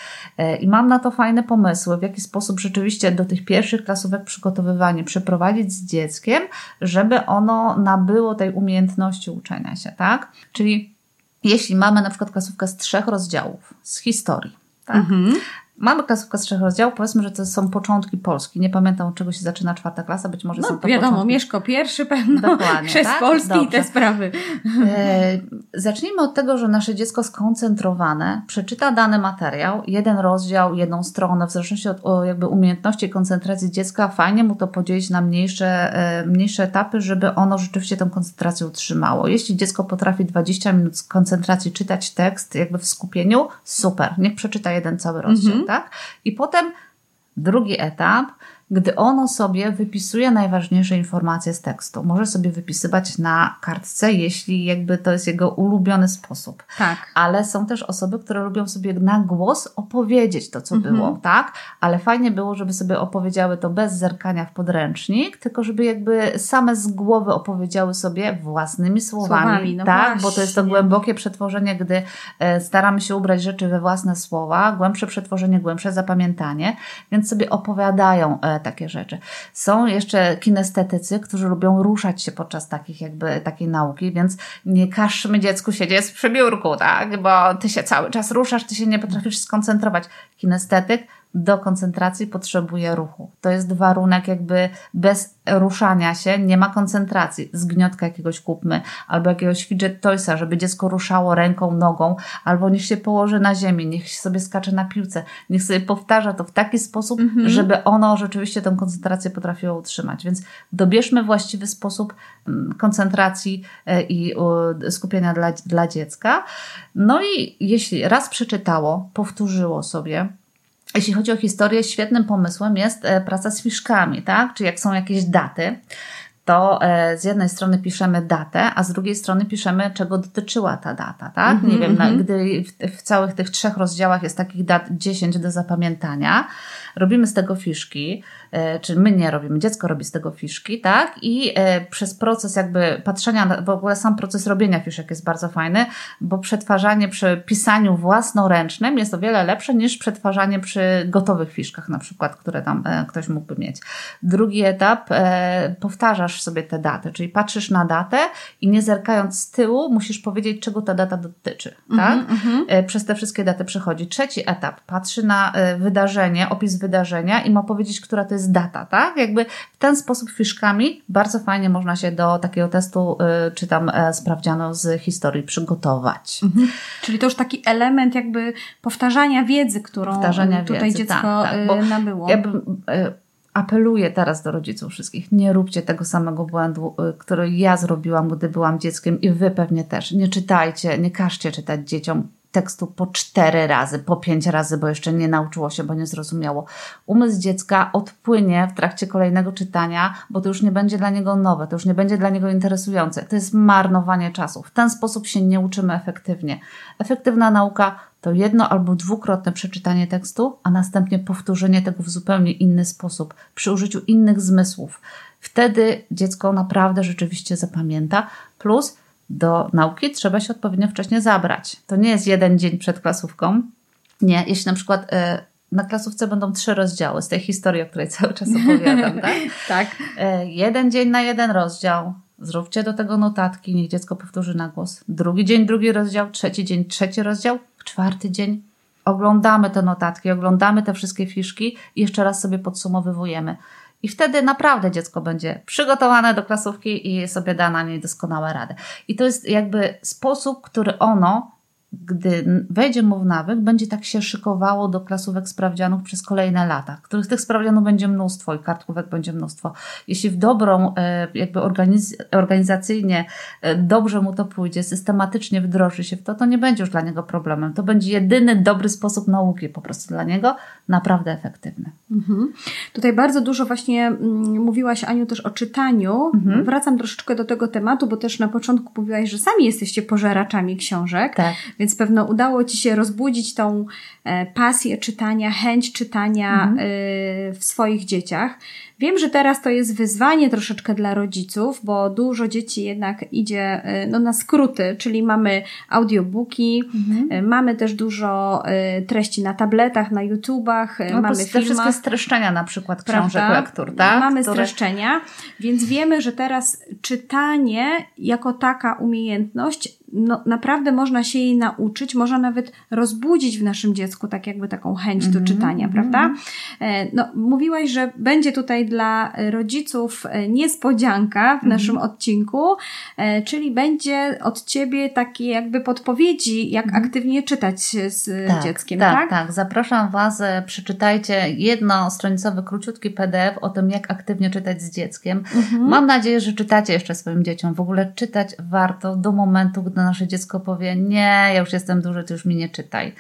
I mam na to fajne pomysły, w jaki sposób rzeczywiście do tych pierwszych klasówek przygotowywanie przeprowadzić z dzieckiem, żeby ono nabyło tej umiejętności uczenia się, tak? Czyli jeśli mamy na przykład klasówkę z trzech rozdziałów, z historii, tak? Mhm. Mamy klasówkę z trzech rozdziałów, powiedzmy, że to są początki Polski. Nie pamiętam, od czego się zaczyna czwarta klasa, być może no, są to wiadomo, początki. Mieszko pierwszy pewno, Dokładnie, chrzest tak? Polski Dobrze. i te sprawy. E, zacznijmy od tego, że nasze dziecko skoncentrowane przeczyta dany materiał, jeden rozdział, jedną stronę, w zależności od o, jakby umiejętności i koncentracji dziecka, fajnie mu to podzielić na mniejsze, e, mniejsze etapy, żeby ono rzeczywiście tę koncentrację utrzymało. Jeśli dziecko potrafi 20 minut koncentracji czytać tekst jakby w skupieniu, super, niech przeczyta jeden cały rozdział. Mhm tak? I potem drugi etap gdy ono sobie wypisuje najważniejsze informacje z tekstu. Może sobie wypisywać na kartce, jeśli jakby to jest jego ulubiony sposób. Tak. Ale są też osoby, które lubią sobie na głos opowiedzieć to, co mhm. było, tak? Ale fajnie było, żeby sobie opowiedziały to bez zerkania w podręcznik, tylko żeby jakby same z głowy opowiedziały sobie własnymi słowami, słowami no tak? Właśnie. Bo to jest to głębokie przetworzenie, gdy e, staramy się ubrać rzeczy we własne słowa, głębsze przetworzenie, głębsze zapamiętanie, więc sobie opowiadają e, takie rzeczy. Są jeszcze kinestetycy, którzy lubią ruszać się podczas takich jakby takiej nauki, więc nie każmy dziecku siedzieć przy biurku, tak? Bo ty się cały czas ruszasz, ty się nie potrafisz skoncentrować. Kinestetyk do koncentracji potrzebuje ruchu. To jest warunek jakby bez ruszania się, nie ma koncentracji. Zgniotka jakiegoś kupmy, albo jakiegoś fidget toysa, żeby dziecko ruszało ręką, nogą, albo niech się położy na ziemi, niech sobie skacze na piłce, niech sobie powtarza to w taki sposób, mhm. żeby ono rzeczywiście tę koncentrację potrafiło utrzymać. Więc dobierzmy właściwy sposób mm, koncentracji e, i skupienia dla, dla dziecka. No i jeśli raz przeczytało, powtórzyło sobie, jeśli chodzi o historię, świetnym pomysłem jest e, praca z fiszkami, tak? Czy jak są jakieś daty, to e, z jednej strony piszemy datę, a z drugiej strony piszemy, czego dotyczyła ta data, tak? Mm -hmm, Nie wiem, mm -hmm. gdy w, w, całych tych trzech rozdziałach jest takich dat 10 do zapamiętania, robimy z tego fiszki, czy my nie robimy, dziecko robi z tego fiszki, tak? I e, przez proces jakby patrzenia, w ogóle sam proces robienia fiszek jest bardzo fajny, bo przetwarzanie przy pisaniu własnoręcznym jest o wiele lepsze niż przetwarzanie przy gotowych fiszkach na przykład, które tam e, ktoś mógłby mieć. Drugi etap, powtarzasz sobie te daty, czyli patrzysz na datę i nie zerkając z tyłu musisz powiedzieć, czego ta data dotyczy, tak? Mm -hmm. Przez te wszystkie daty przechodzi. Trzeci etap, patrzy na wydarzenie, opis wydarzenia i ma powiedzieć, która to jest data, tak? Jakby w ten sposób fiszkami bardzo fajnie można się do takiego testu, y, czy tam e, sprawdziano z historii przygotować. Mhm. Czyli to już taki element jakby powtarzania wiedzy, którą powtarzania tutaj wiedzy, dziecko tak, tak, bo nabyło. Ja bym, apeluję teraz do rodziców wszystkich, nie róbcie tego samego błędu, który ja zrobiłam, gdy byłam dzieckiem i wy pewnie też. Nie czytajcie, nie każcie czytać dzieciom tekstu po cztery razy, po pięć razy, bo jeszcze nie nauczyło się, bo nie zrozumiało. Umysł dziecka odpłynie w trakcie kolejnego czytania, bo to już nie będzie dla niego nowe, to już nie będzie dla niego interesujące. To jest marnowanie czasu. W ten sposób się nie uczymy efektywnie. Efektywna nauka to jedno albo dwukrotne przeczytanie tekstu, a następnie powtórzenie tego w zupełnie inny sposób, przy użyciu innych zmysłów. Wtedy dziecko naprawdę rzeczywiście zapamięta. Plus do nauki trzeba się odpowiednio wcześnie zabrać. To nie jest jeden dzień przed klasówką. Nie, jeśli na przykład y, na klasówce będą trzy rozdziały z tej historii, o której cały czas opowiadam, tak? tak. Y, jeden dzień na jeden rozdział. Zróbcie do tego notatki, niech dziecko powtórzy na głos. Drugi dzień, drugi rozdział, trzeci dzień, trzeci rozdział, czwarty dzień. Oglądamy te notatki, oglądamy te wszystkie fiszki i jeszcze raz sobie podsumowywujemy. I wtedy naprawdę dziecko będzie przygotowane do klasówki i sobie da na niej doskonałe radę. I to jest jakby sposób, który ono gdy wejdzie mu w nawyk, będzie tak się szykowało do klasówek sprawdzianów przez kolejne lata, których tych sprawdzianów będzie mnóstwo i kartkówek będzie mnóstwo. Jeśli w dobrą, e, jakby organiz organizacyjnie e, dobrze mu to pójdzie, systematycznie wdroży się w to, to nie będzie już dla niego problemem. To będzie jedyny dobry sposób nauki po prostu dla niego, naprawdę efektywny. Mhm. Tutaj bardzo dużo właśnie mm, mówiłaś, Aniu, też o czytaniu. Mhm. Wracam troszeczkę do tego tematu, bo też na początku mówiłaś, że sami jesteście pożeraczami książek. Tak. Więc pewno udało Ci się rozbudzić tą e, pasję czytania, chęć czytania mhm. E, w swoich dzieciach. Wiem, że teraz to jest wyzwanie troszeczkę dla rodziców, bo dużo dzieci jednak idzie e, no, na skróty, czyli mamy audiobooki, mhm. mamy też dużo treści na tabletach, na YouTubach, no, mamy filmy. Te wszystkie streszczenia na przykład książek, prawda? lektur, tak? Mamy Które... streszczenia, więc wiemy, że teraz czytanie jako taka umiejętność no, naprawdę można się jej nauczyć, można nawet rozbudzić w naszym dziecku tak jakby taką chęć do mhm, czytania, mm -hmm. prawda? E, no, mówiłaś, że będzie tutaj dla rodziców e, niespodzianka w mm -hmm. naszym odcinku, e, czyli będzie od Ciebie takie jakby podpowiedzi, jak mm -hmm. aktywnie czytać z tak, dzieckiem, tak? Tak, tak. Zapraszam Was, przeczytajcie jednostronicowy, króciutki PDF o tym, jak aktywnie czytać z dzieckiem. Mhm. Mam nadzieję, że czytacie jeszcze swoim dzieciom. W ogóle czytać warto do momentu, gdy nasze dziecko powie, nie, ja już jestem duży, ty już mi nie czytaj.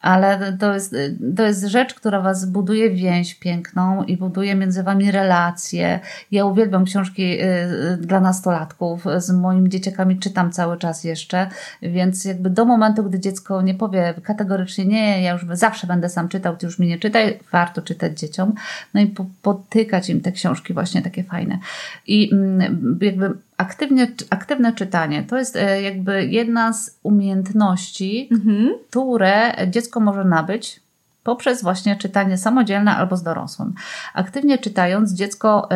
Ale to jest, to jest rzecz, która was buduje więź piękną i buduje między wami relacje. Ja uwielbiam książki y, y, dla nastolatków. Z moimi dzieciakami czytam cały czas jeszcze, więc jakby do momentu, gdy dziecko nie powie kategorycznie, nie, ja już zawsze będę sam czytał, ty już mi nie czytaj, warto czytać dzieciom. No i potykać im te książki właśnie takie fajne. I mm, jakby aktywnie, aktywne czytanie to jest e, jakby jedna z umiejętności, mhm. które dziecko może nabyć poprzez właśnie czytanie samodzielne albo z dorosłym. Aktywnie czytając, dziecko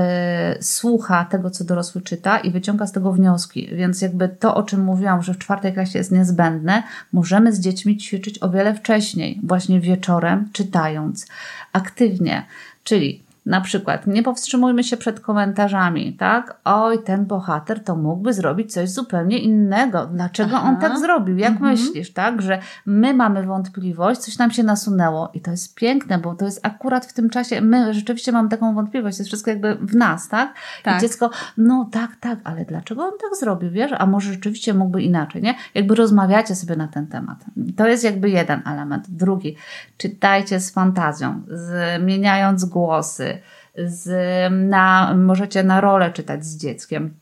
y, słucha tego, co dorosły czyta i wyciąga z tego wnioski. Więc jakby to, o czym mówiłam, że w czwartej klasie jest niezbędne, możemy z dziećmi ćwiczyć o wiele wcześniej, właśnie wieczorem, czytając aktywnie. Czyli na przykład, nie powstrzymujmy się przed komentarzami, tak? Oj, ten bohater to mógłby zrobić coś zupełnie innego. Dlaczego Aha. on tak zrobił? Jak mhm. myślisz, tak? Że my mamy wątpliwość, coś nam się nasunęło i to jest piękne, bo to jest akurat w tym czasie, my rzeczywiście mamy taką wątpliwość, to jest wszystko jakby w nas, tak? tak. I dziecko, no tak, tak, ale dlaczego on tak zrobił, wiesz? A może rzeczywiście mógłby inaczej, nie? Jakby rozmawiacie sobie na ten temat. To jest jakby jeden element. Drugi, czytajcie z fantazją, zmieniając głosy, z, na, możecie na rolę czytać z dzieckiem.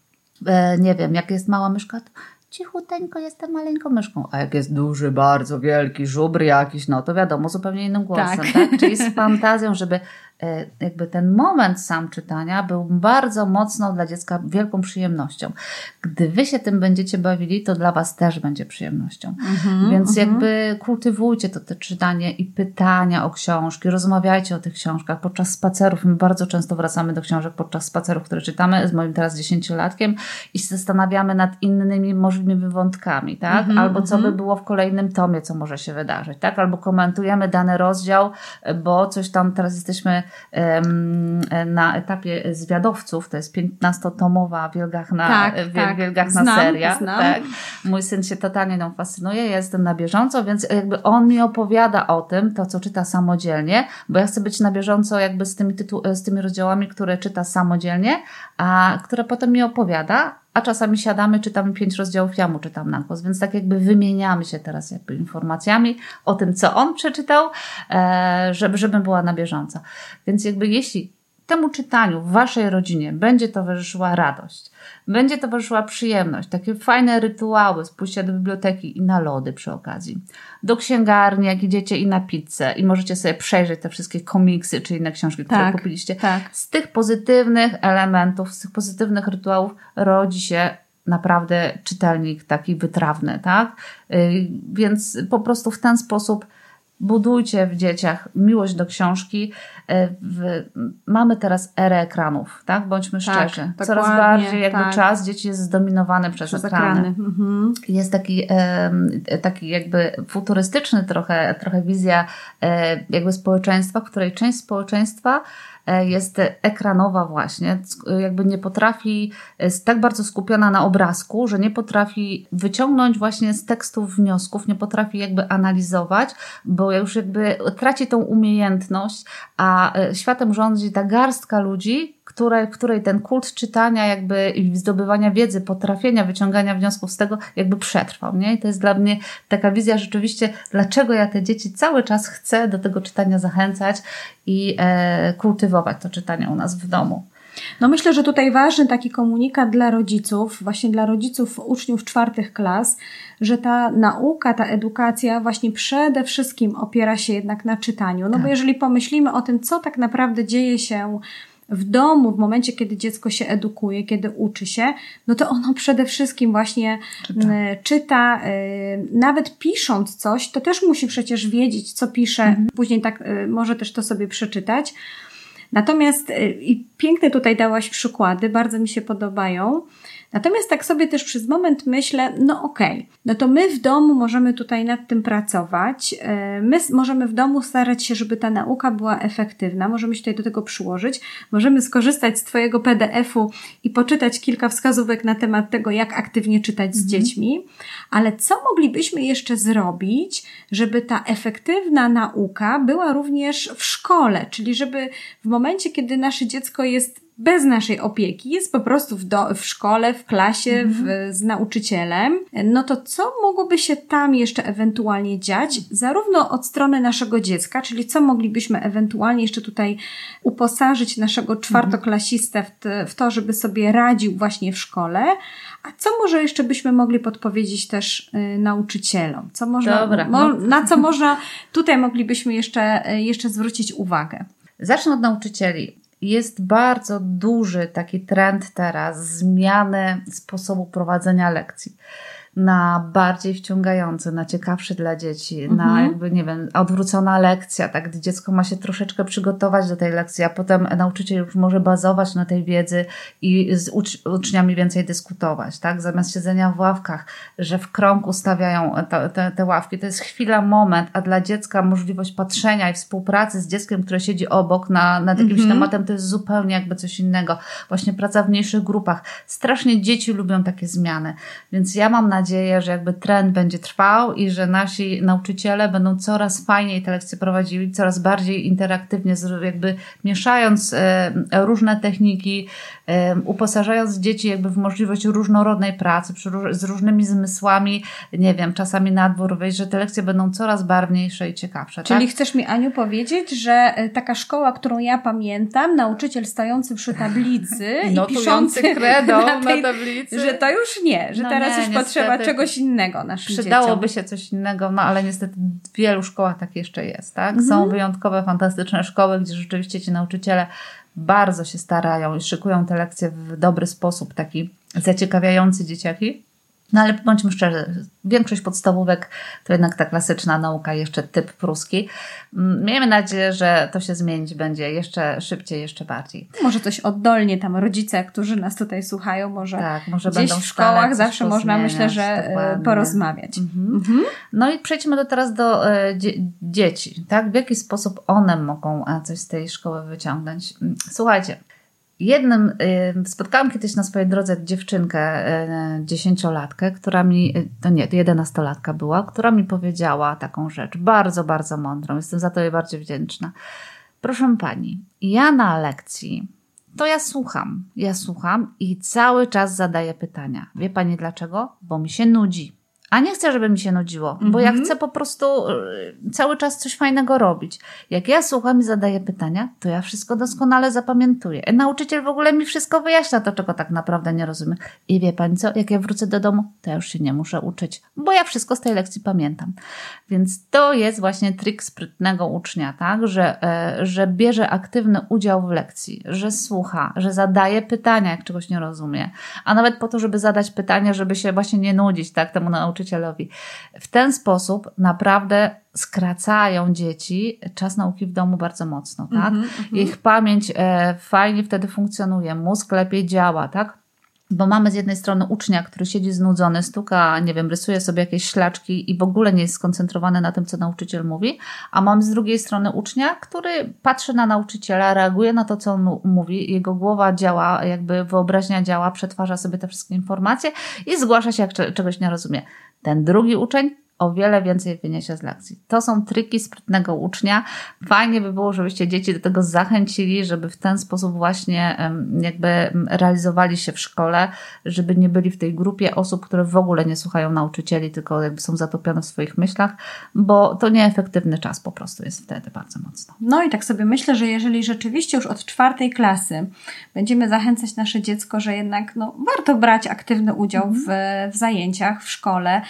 E, nie wiem, jak jest mała myszka, to cichuteńko jestem maleńką myszką. A jak jest duży, bardzo wielki, żubr jakiś, no to wiadomo, zupełnie innym głosem, tak? tak? Czyli z fantazją, żeby jakby ten moment sam czytania był bardzo mocno dla dziecka wielką przyjemnością. Gdy wy się tym będziecie bawili, to dla was też będzie przyjemnością. Mhm, Więc mhm. jakby kultywujcie to, te czytanie i pytania o książki, rozmawiajcie o tych książkach podczas spacerów. My bardzo często wracamy do książek podczas spacerów, które czytamy z moim teraz dziesięciolatkiem i się zastanawiamy nad innymi możliwymi wątkami, tak? Mhm, Albo co by było w kolejnym tomie, co może się wydarzyć, tak? Albo komentujemy dany rozdział, bo coś tam teraz jesteśmy na etapie zwiadowców, to jest 15-tomowa wielgachna, tak, tak. wielgachna znam, seria. Znam. Tak? Mój syn się totalnie nią fascynuje, ja jestem na bieżąco, więc jakby on mi opowiada o tym, to co czyta samodzielnie, bo ja chcę być na bieżąco jakby z tymi, tytu- z tymi rozdziałami, które czyta samodzielnie, a które potem mi opowiada, a czasami siadamy, czytamy pięć rozdziałów, ja mu czytam na głos, więc tak jakby wymieniamy się teraz jakby informacjami o tym, co on przeczytał, e, żeby, żeby była na bieżąco. Więc jakby jeśli temu czytaniu w waszej rodzinie będzie towarzyszyła radość, będzie towarzyszyła przyjemność, takie fajne rytuały z pójścia do biblioteki i na lody przy okazji, do księgarni, jak idziecie i na pizzę i możecie sobie przejrzeć te wszystkie komiksy czy inne książki, które tak, kupiliście. Tak. Z tych pozytywnych elementów, z tych pozytywnych rytuałów rodzi się naprawdę czytelnik taki wytrawny, tak? Y, więc po prostu w ten sposób budujcie w dzieciach miłość do książki. E, w, mamy teraz erę ekranów, tak? Bądźmy tak, szczerzy. Coraz bardziej jakby tak. czas dzieci jest zdominowany przez, przez ekrany. ekrany. Mhm. Jest taki, e, taki jakby futurystyczny trochę, trochę wizja e, jakby społeczeństwa, w której część społeczeństwa jest ekranowa właśnie, jakby nie potrafi, jest tak bardzo skupiona na obrazku, że nie potrafi wyciągnąć właśnie z tekstów wniosków, nie potrafi jakby analizować, bo już jakby traci tą umiejętność, a e, światem rządzi ta garstka ludzi, której, której ten kult czytania jakby i zdobywania wiedzy, potrafienia, wyciągania wniosków z tego jakby przetrwał, nie? I to jest dla mnie taka wizja rzeczywiście, dlaczego ja te dzieci cały czas chcę do tego czytania zachęcać i e, kultywować to czytanie u nas w domu. No myślę, że tutaj ważny taki komunikat dla rodziców, właśnie dla rodziców uczniów czwartych klas, że ta nauka, ta edukacja właśnie przede wszystkim opiera się jednak na czytaniu. No tak. bo jeżeli pomyślimy o tym, co tak naprawdę dzieje się w domu, w momencie, kiedy dziecko się edukuje, kiedy uczy się, no to ono przede wszystkim właśnie czyta. czyta nawet pisząc coś, to też musi przecież wiedzieć, co pisze, mhm. później tak y, może też to sobie przeczytać. Natomiast i piękne tutaj dałaś przykłady, bardzo mi się podobają. Natomiast tak sobie też przez moment myślę, no okej, okay, no to my w domu możemy tutaj nad tym pracować, e, my możemy w domu starać się, żeby ta nauka była efektywna, możemy się tutaj do tego przyłożyć, możemy skorzystać z Twojego PDF-u i poczytać kilka wskazówek na temat tego, jak aktywnie czytać z mhm. dziećmi, ale co moglibyśmy jeszcze zrobić, żeby ta efektywna nauka była również w szkole, czyli żeby w momencie, kiedy nasze dziecko jest bez naszej opieki, jest po prostu w, do, w szkole, w klasie, w, mhm. z nauczycielem, no to co mogłoby się tam jeszcze ewentualnie dziać, zarówno od strony naszego dziecka, czyli co moglibyśmy ewentualnie jeszcze tutaj uposażyć naszego czwartoklasistę w, te, w to, żeby sobie radził właśnie w szkole, a co może jeszcze byśmy mogli podpowiedzieć też y, nauczycielom? Co można, Dobra, mo, no. Na co można tutaj moglibyśmy jeszcze, y, jeszcze zwrócić uwagę? Zacznę od nauczycieli jest bardzo duży taki trend teraz zmiany sposobu prowadzenia lekcji na bardziej wciągający, na ciekawszy dla dzieci, mhm. na jakby, nie wiem, odwrócona lekcja, tak, gdy dziecko ma się troszeczkę przygotować do tej lekcji, a potem nauczyciel już może bazować na tej wiedzy i z ucz uczniami więcej dyskutować, tak, zamiast siedzenia w ławkach, że w krąg ustawiają te, te, te ławki, to jest chwila, moment, a dla dziecka możliwość patrzenia i współpracy z dzieckiem, które siedzi obok na, nad jakimś mhm. tematem, to jest zupełnie jakby coś innego. Właśnie praca w mniejszych grupach. Strasznie dzieci lubią takie zmiany, więc ja mam nadzieję, nadzieję, że jakby trend będzie trwał i że nasi nauczyciele będą coraz fajniej te lekcje prowadzili, coraz bardziej interaktywnie, jakby mieszając e, różne techniki, e, uposażając dzieci jakby w możliwość różnorodnej pracy z różnymi zmysłami, nie wiem, czasami na dwór wyjść, że te lekcje będą coraz barwniejsze i ciekawsze. Czyli tak? chcesz mi, Aniu, powiedzieć, że e, taka szkoła, którą ja pamiętam, nauczyciel stojący przy tablicy i piszący kredą na, tej, na tablicy, że to już nie, że no teraz nie, już potrzeba niestety, czegoś innego naszym Przydałoby dzieciom. się coś innego, no ale niestety w wielu szkołach tak jeszcze jest, tak? Są mhm. wyjątkowe, fantastyczne szkoły, gdzie rzeczywiście ci nauczyciele bardzo się starają i szykują te lekcje w dobry sposób, taki zaciekawiający dzieciaki. No ale bądźmy szczerzy, większość podstawówek to jednak ta klasyczna nauka, jeszcze typ pruski. Mm, miejmy nadzieję, że to się zmienić będzie jeszcze szybciej, jeszcze bardziej. Może coś oddolnie tam rodzice, którzy nas tutaj słuchają, może, tak, może gdzieś będą w szkołach zawsze można, myślę, że e, dokładnie. porozmawiać. Mhm. Mhm. No i przejdźmy do teraz do e, dzie dzieci, tak? W jaki sposób one mogą e, coś z tej szkoły wyciągnąć? Mm, słuchajcie, Jednym, spotkałam kiedyś na swojej drodze dziewczynkę, y, dziesięciolatkę, która mi, y, to nie, to jedenastolatka była, która mi powiedziała taką rzecz, bardzo, bardzo mądrą, jestem za to jej bardzo wdzięczna. Proszę pani, ja na lekcji, to ja słucham, ja słucham i cały czas zadaję pytania. Wie pani dlaczego? Bo mi się nudzi. A nie chcę, żeby mi się nudziło, bo ja mhm. chcę po prostu y, cały czas coś fajnego robić. Jak ja słucham i zadaję pytania, to ja wszystko doskonale zapamiętuję. Nauczyciel w ogóle mi wszystko wyjaśnia to, czego tak naprawdę nie rozumiem. I wie pani co, jak ja wrócę do domu, to ja już się nie muszę uczyć, bo ja wszystko z tej lekcji pamiętam. Więc to jest właśnie trik sprytnego ucznia, tak? Że, e, że bierze aktywny udział w lekcji, że słucha, że zadaje pytania, jak czegoś nie rozumie. A nawet po to, żeby zadać pytania, żeby się właśnie nie nudzić, tak? Temu nauczycielowi nauczycielowi. W ten sposób naprawdę skracają dzieci czas nauki w domu bardzo mocno, tak? Mm -hmm, Ich pamięć e, fajnie wtedy funkcjonuje, mózg lepiej działa, tak? Bo mamy z jednej strony ucznia, który siedzi znudzony, stuka, nie wiem, rysuje sobie jakieś szlaczki i w ogóle nie jest skoncentrowany na tym, co nauczyciel mówi, a mamy z drugiej strony ucznia, który patrzy na nauczyciela, reaguje na to, co on mówi, jego głowa działa, jakby wyobraźnia działa, przetwarza sobie te wszystkie informacje i zgłasza się, jak czegoś nie rozumie. Ten drugi uczeń o wiele więcej wyniesie z lekcji. To są triki sprytnego ucznia. Fajnie by było, żebyście dzieci do tego zachęcili, żeby w ten sposób właśnie jakby realizowali się w szkole, żeby nie byli w tej grupie osób, które w ogóle nie słuchają nauczycieli, tylko jakby są zatopione w swoich myślach, bo to nieefektywny czas po prostu jest wtedy bardzo mocno. No i tak sobie myślę, że jeżeli rzeczywiście już od czwartej klasy będziemy zachęcać nasze dziecko, że jednak no, warto brać aktywny udział w, w zajęciach w szkole,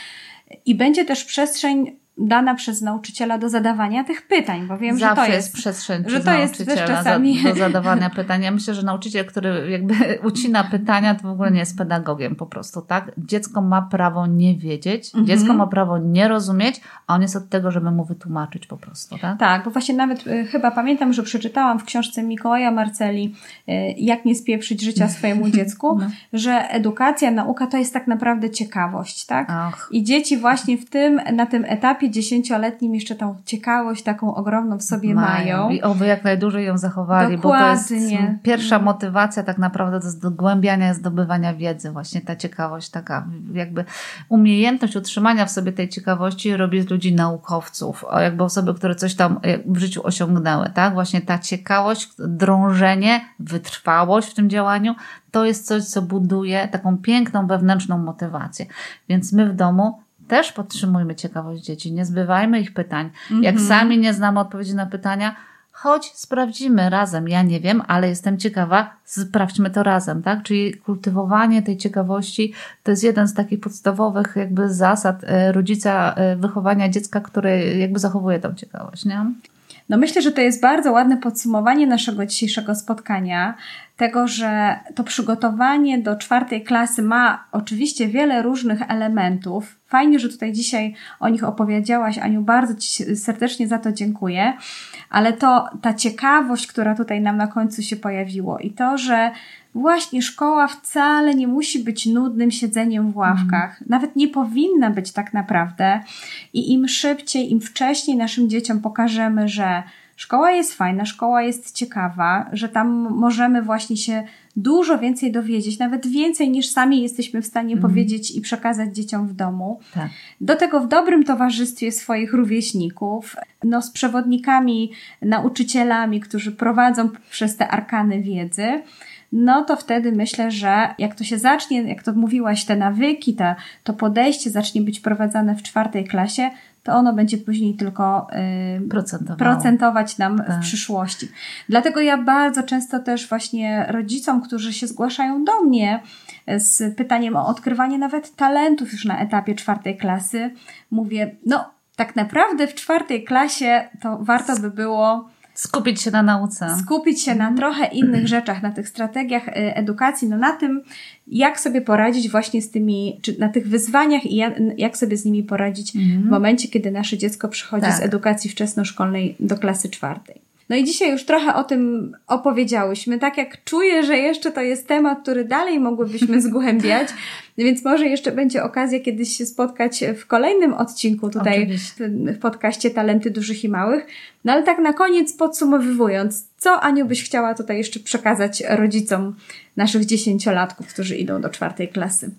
i będzie też przestrzeń dana przez nauczyciela do zadawania tych pytań, bo wiem, Zawsze że to jest, jest przestrzeń że to jest też czasami do zadawania pytań. Ja myślę, że nauczyciel, który jakby ucina pytania, to w ogóle nie jest pedagogiem po prostu, tak? Dziecko ma prawo nie wiedzieć, mhm. dziecko ma prawo nie rozumieć, a on jest od tego, żeby mu wytłumaczyć po prostu, tak? Tak, bo właśnie nawet y, chyba pamiętam, że przeczytałam w książce Mikołaja Marceli y, Jak nie spieprzyć życia swojemu dziecku, no. że edukacja, nauka to jest tak naprawdę ciekawość, tak? Och. I dzieci właśnie w tym, na tym etapie etapie dziesięcioletnim jeszcze tą ciekawość taką ogromną w sobie mają. mają. I oby jak najdłużej ją zachowali, Dokładnie. bo to jest pierwsza motywacja tak naprawdę do zgłębiania, zdobywania wiedzy. Właśnie ta ciekawość, taka jakby umiejętność utrzymania w sobie tej ciekawości robi z ludzi naukowców, jakby osoby, które coś tam w życiu osiągnęły, tak? Właśnie ta ciekawość, drążenie, wytrwałość w tym działaniu, to jest coś, co buduje taką piękną wewnętrzną motywację. Więc my w domu też podtrzymujmy ciekawość dzieci, nie zbywajmy ich pytań. -hmm. Jak mhm. sami nie znamy odpowiedzi na pytania, chodź, sprawdzimy razem. Ja nie wiem, ale jestem ciekawa, sprawdźmy to razem, tak? Czyli kultywowanie tej ciekawości to jest jeden z takich podstawowych jakby zasad e, rodzica e, wychowania dziecka, który jakby zachowuje tą ciekawość, nie? No myślę, że to jest bardzo ładne podsumowanie naszego dzisiejszego spotkania. Tego, że to przygotowanie do czwartej klasy ma oczywiście wiele różnych elementów. Fajnie, że tutaj dzisiaj o nich opowiedziałaś, Aniu. Bardzo Ci serdecznie za to dziękuję. Ale to ta ciekawość, która tutaj nam na końcu się pojawiło i to, że Właśnie szkoła wcale nie musi być nudnym siedzeniem w ławkach. Mm. Nawet nie powinna być tak naprawdę. I im szybciej, im wcześniej naszym dzieciom pokażemy, że szkoła jest fajna, szkoła jest ciekawa, że tam możemy właśnie się dużo więcej dowiedzieć, nawet więcej niż sami jesteśmy w stanie mm. powiedzieć i przekazać dzieciom w domu. Tak. Do tego w dobrym towarzystwie swoich rówieśników, no z przewodnikami, nauczycielami, którzy prowadzą przez te arkany wiedzy no to wtedy myślę, że jak to się zacznie, jak to mówiłaś, te nawyki, te, to podejście zacznie być prowadzone w czwartej klasie, to ono będzie później tylko yy, procentować nam tak. w przyszłości. Dlatego ja bardzo często też właśnie rodzicom, którzy się zgłaszają do mnie, z pytaniem o odkrywanie nawet talentów już na etapie czwartej klasy. Mówię, no tak naprawdę w czwartej klasie to warto by było Skupić się na nauce. Skupić się na trochę innych rzeczach, na tych strategiach y, edukacji, no na tym, jak sobie poradzić właśnie z tymi, czy na tych wyzwaniach i jak sobie z nimi poradzić mhm. w momencie, kiedy nasze dziecko przychodzi tak. z edukacji wczesnoszkolnej do klasy czwartej. No i dzisiaj już trochę o tym opowiedziałyśmy. Tak jak czuję, że jeszcze to jest temat, który dalej mogłybyśmy zgłębiać, więc może jeszcze będzie okazja kiedyś się spotkać w kolejnym odcinku tutaj w, w podcaście Talenty Dużych i Małych. No ale tak na koniec podsumowując, co Aniu byś chciała tutaj jeszcze przekazać rodzicom naszych dziesięciolatków, którzy idą do czwartej klasy?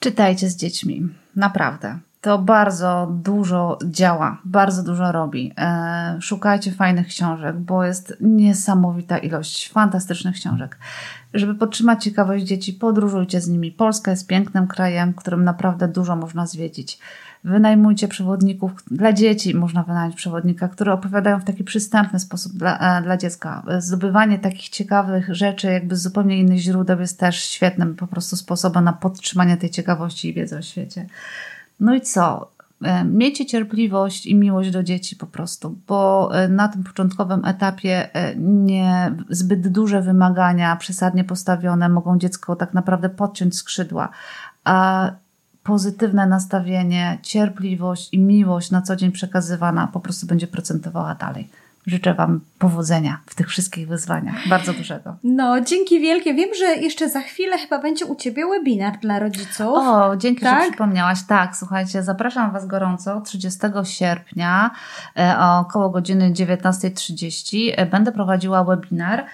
Czytajcie z dziećmi. Naprawdę to bardzo dużo działa, bardzo dużo robi. E, szukajcie fajnych książek, bo jest niesamowita ilość fantastycznych książek. Żeby podtrzymać ciekawość dzieci, podróżujcie z nimi. Polska jest pięknym krajem, którym naprawdę dużo można zwiedzić. Wynajmujcie przewodników dla dzieci, można wynająć przewodnika, które opowiadają w taki przystępny sposób dla, e, dla dziecka. Zdobywanie takich ciekawych rzeczy, jakby z zupełnie innych źródeł, jest też świetnym po prostu sposobem na podtrzymanie tej ciekawości i wiedzy o świecie. No i co? E, miejcie cierpliwość i miłość do dzieci po prostu, bo e, na tym początkowym etapie e, nie zbyt duże wymagania, przesadnie postawione, mogą dziecko tak naprawdę podciąć skrzydła, a pozytywne nastawienie, cierpliwość i miłość na co dzień przekazywana po prostu będzie procentowała dalej. Życzę Wam powodzenia w tych wszystkich wyzwaniach. Bardzo dużego. No, dzięki wielkie. Wiem, że jeszcze za chwilę chyba będzie u Ciebie webinar dla rodziców. O, dzięki, tak? że przypomniałaś. Tak, słuchajcie, zapraszam Was gorąco 30 sierpnia e, około godziny 19.30 e, będę prowadziła webinar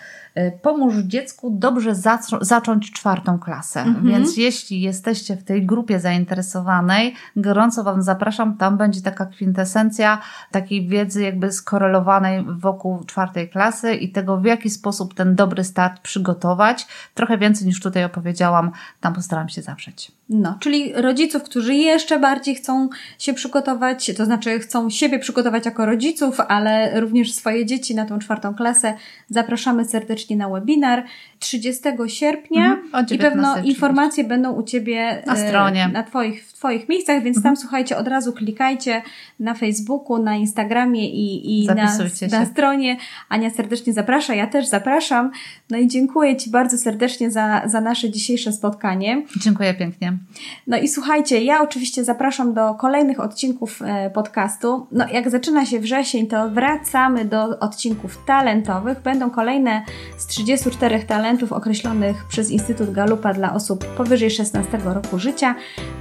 pomóż dziecku dobrze zacząć czwartą klasę. Mhm. Więc jeśli jesteście w tej grupie zainteresowanej, gorąco Wam zapraszam. Tam będzie taka kwintesencja takiej wiedzy jakby skorelowanej wokół czwartej klasy i tego, w jaki sposób ten dobry start przygotować. Trochę więcej niż tutaj opowiedziałam, tam postaram się zawrzeć. No, czyli rodziców, którzy jeszcze bardziej chcą się przygotować, to znaczy chcą siebie przygotować jako rodziców, ale również swoje dzieci na tą czwartą klasę, zapraszamy serdecznie na webinar 30 sierpnia mhm, i pewno informacje będą u Ciebie na stronie, na Twoich, w Twoich miejscach, więc mhm. tam słuchajcie, od razu klikajcie na Facebooku, na Instagramie i, i na, na stronie. Ania serdecznie zaprasza, ja też zapraszam. No i dziękuję Ci bardzo serdecznie za, za nasze dzisiejsze spotkanie. Dziękuję pięknie. No i słuchajcie, ja oczywiście zapraszam do kolejnych odcinków e, podcastu. No jak zaczyna się wrzesień, to wracamy do odcinków talentowych. Będą kolejne z 34 talentów określonych przez Instytut Galupa dla osób powyżej 16 roku życia,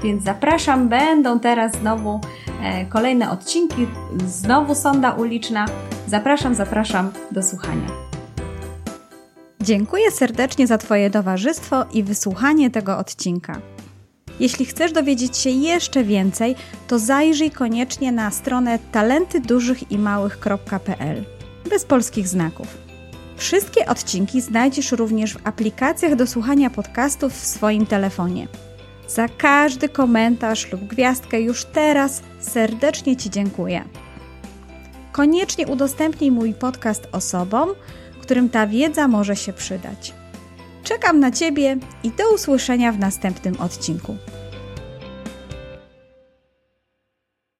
więc zapraszam. Będą teraz znowu e, kolejne odcinki, znowu sonda uliczna. Zapraszam, zapraszam do słuchania. Dziękuję serdecznie za Twoje towarzystwo i wysłuchanie tego odcinka. Jeśli chcesz dowiedzieć się jeszcze więcej, to zajrzyj koniecznie na stronę talentydużychimałych.pl bez polskich znaków. Wszystkie odcinki znajdziesz również w aplikacjach do słuchania podcastów w swoim telefonie. Za każdy komentarz lub gwiazdkę już teraz serdecznie Ci dziękuję. Koniecznie udostępnij mój podcast osobom, którym ta wiedza może się przydać. Czekam na Ciebie i do usłyszenia w następnym odcinku.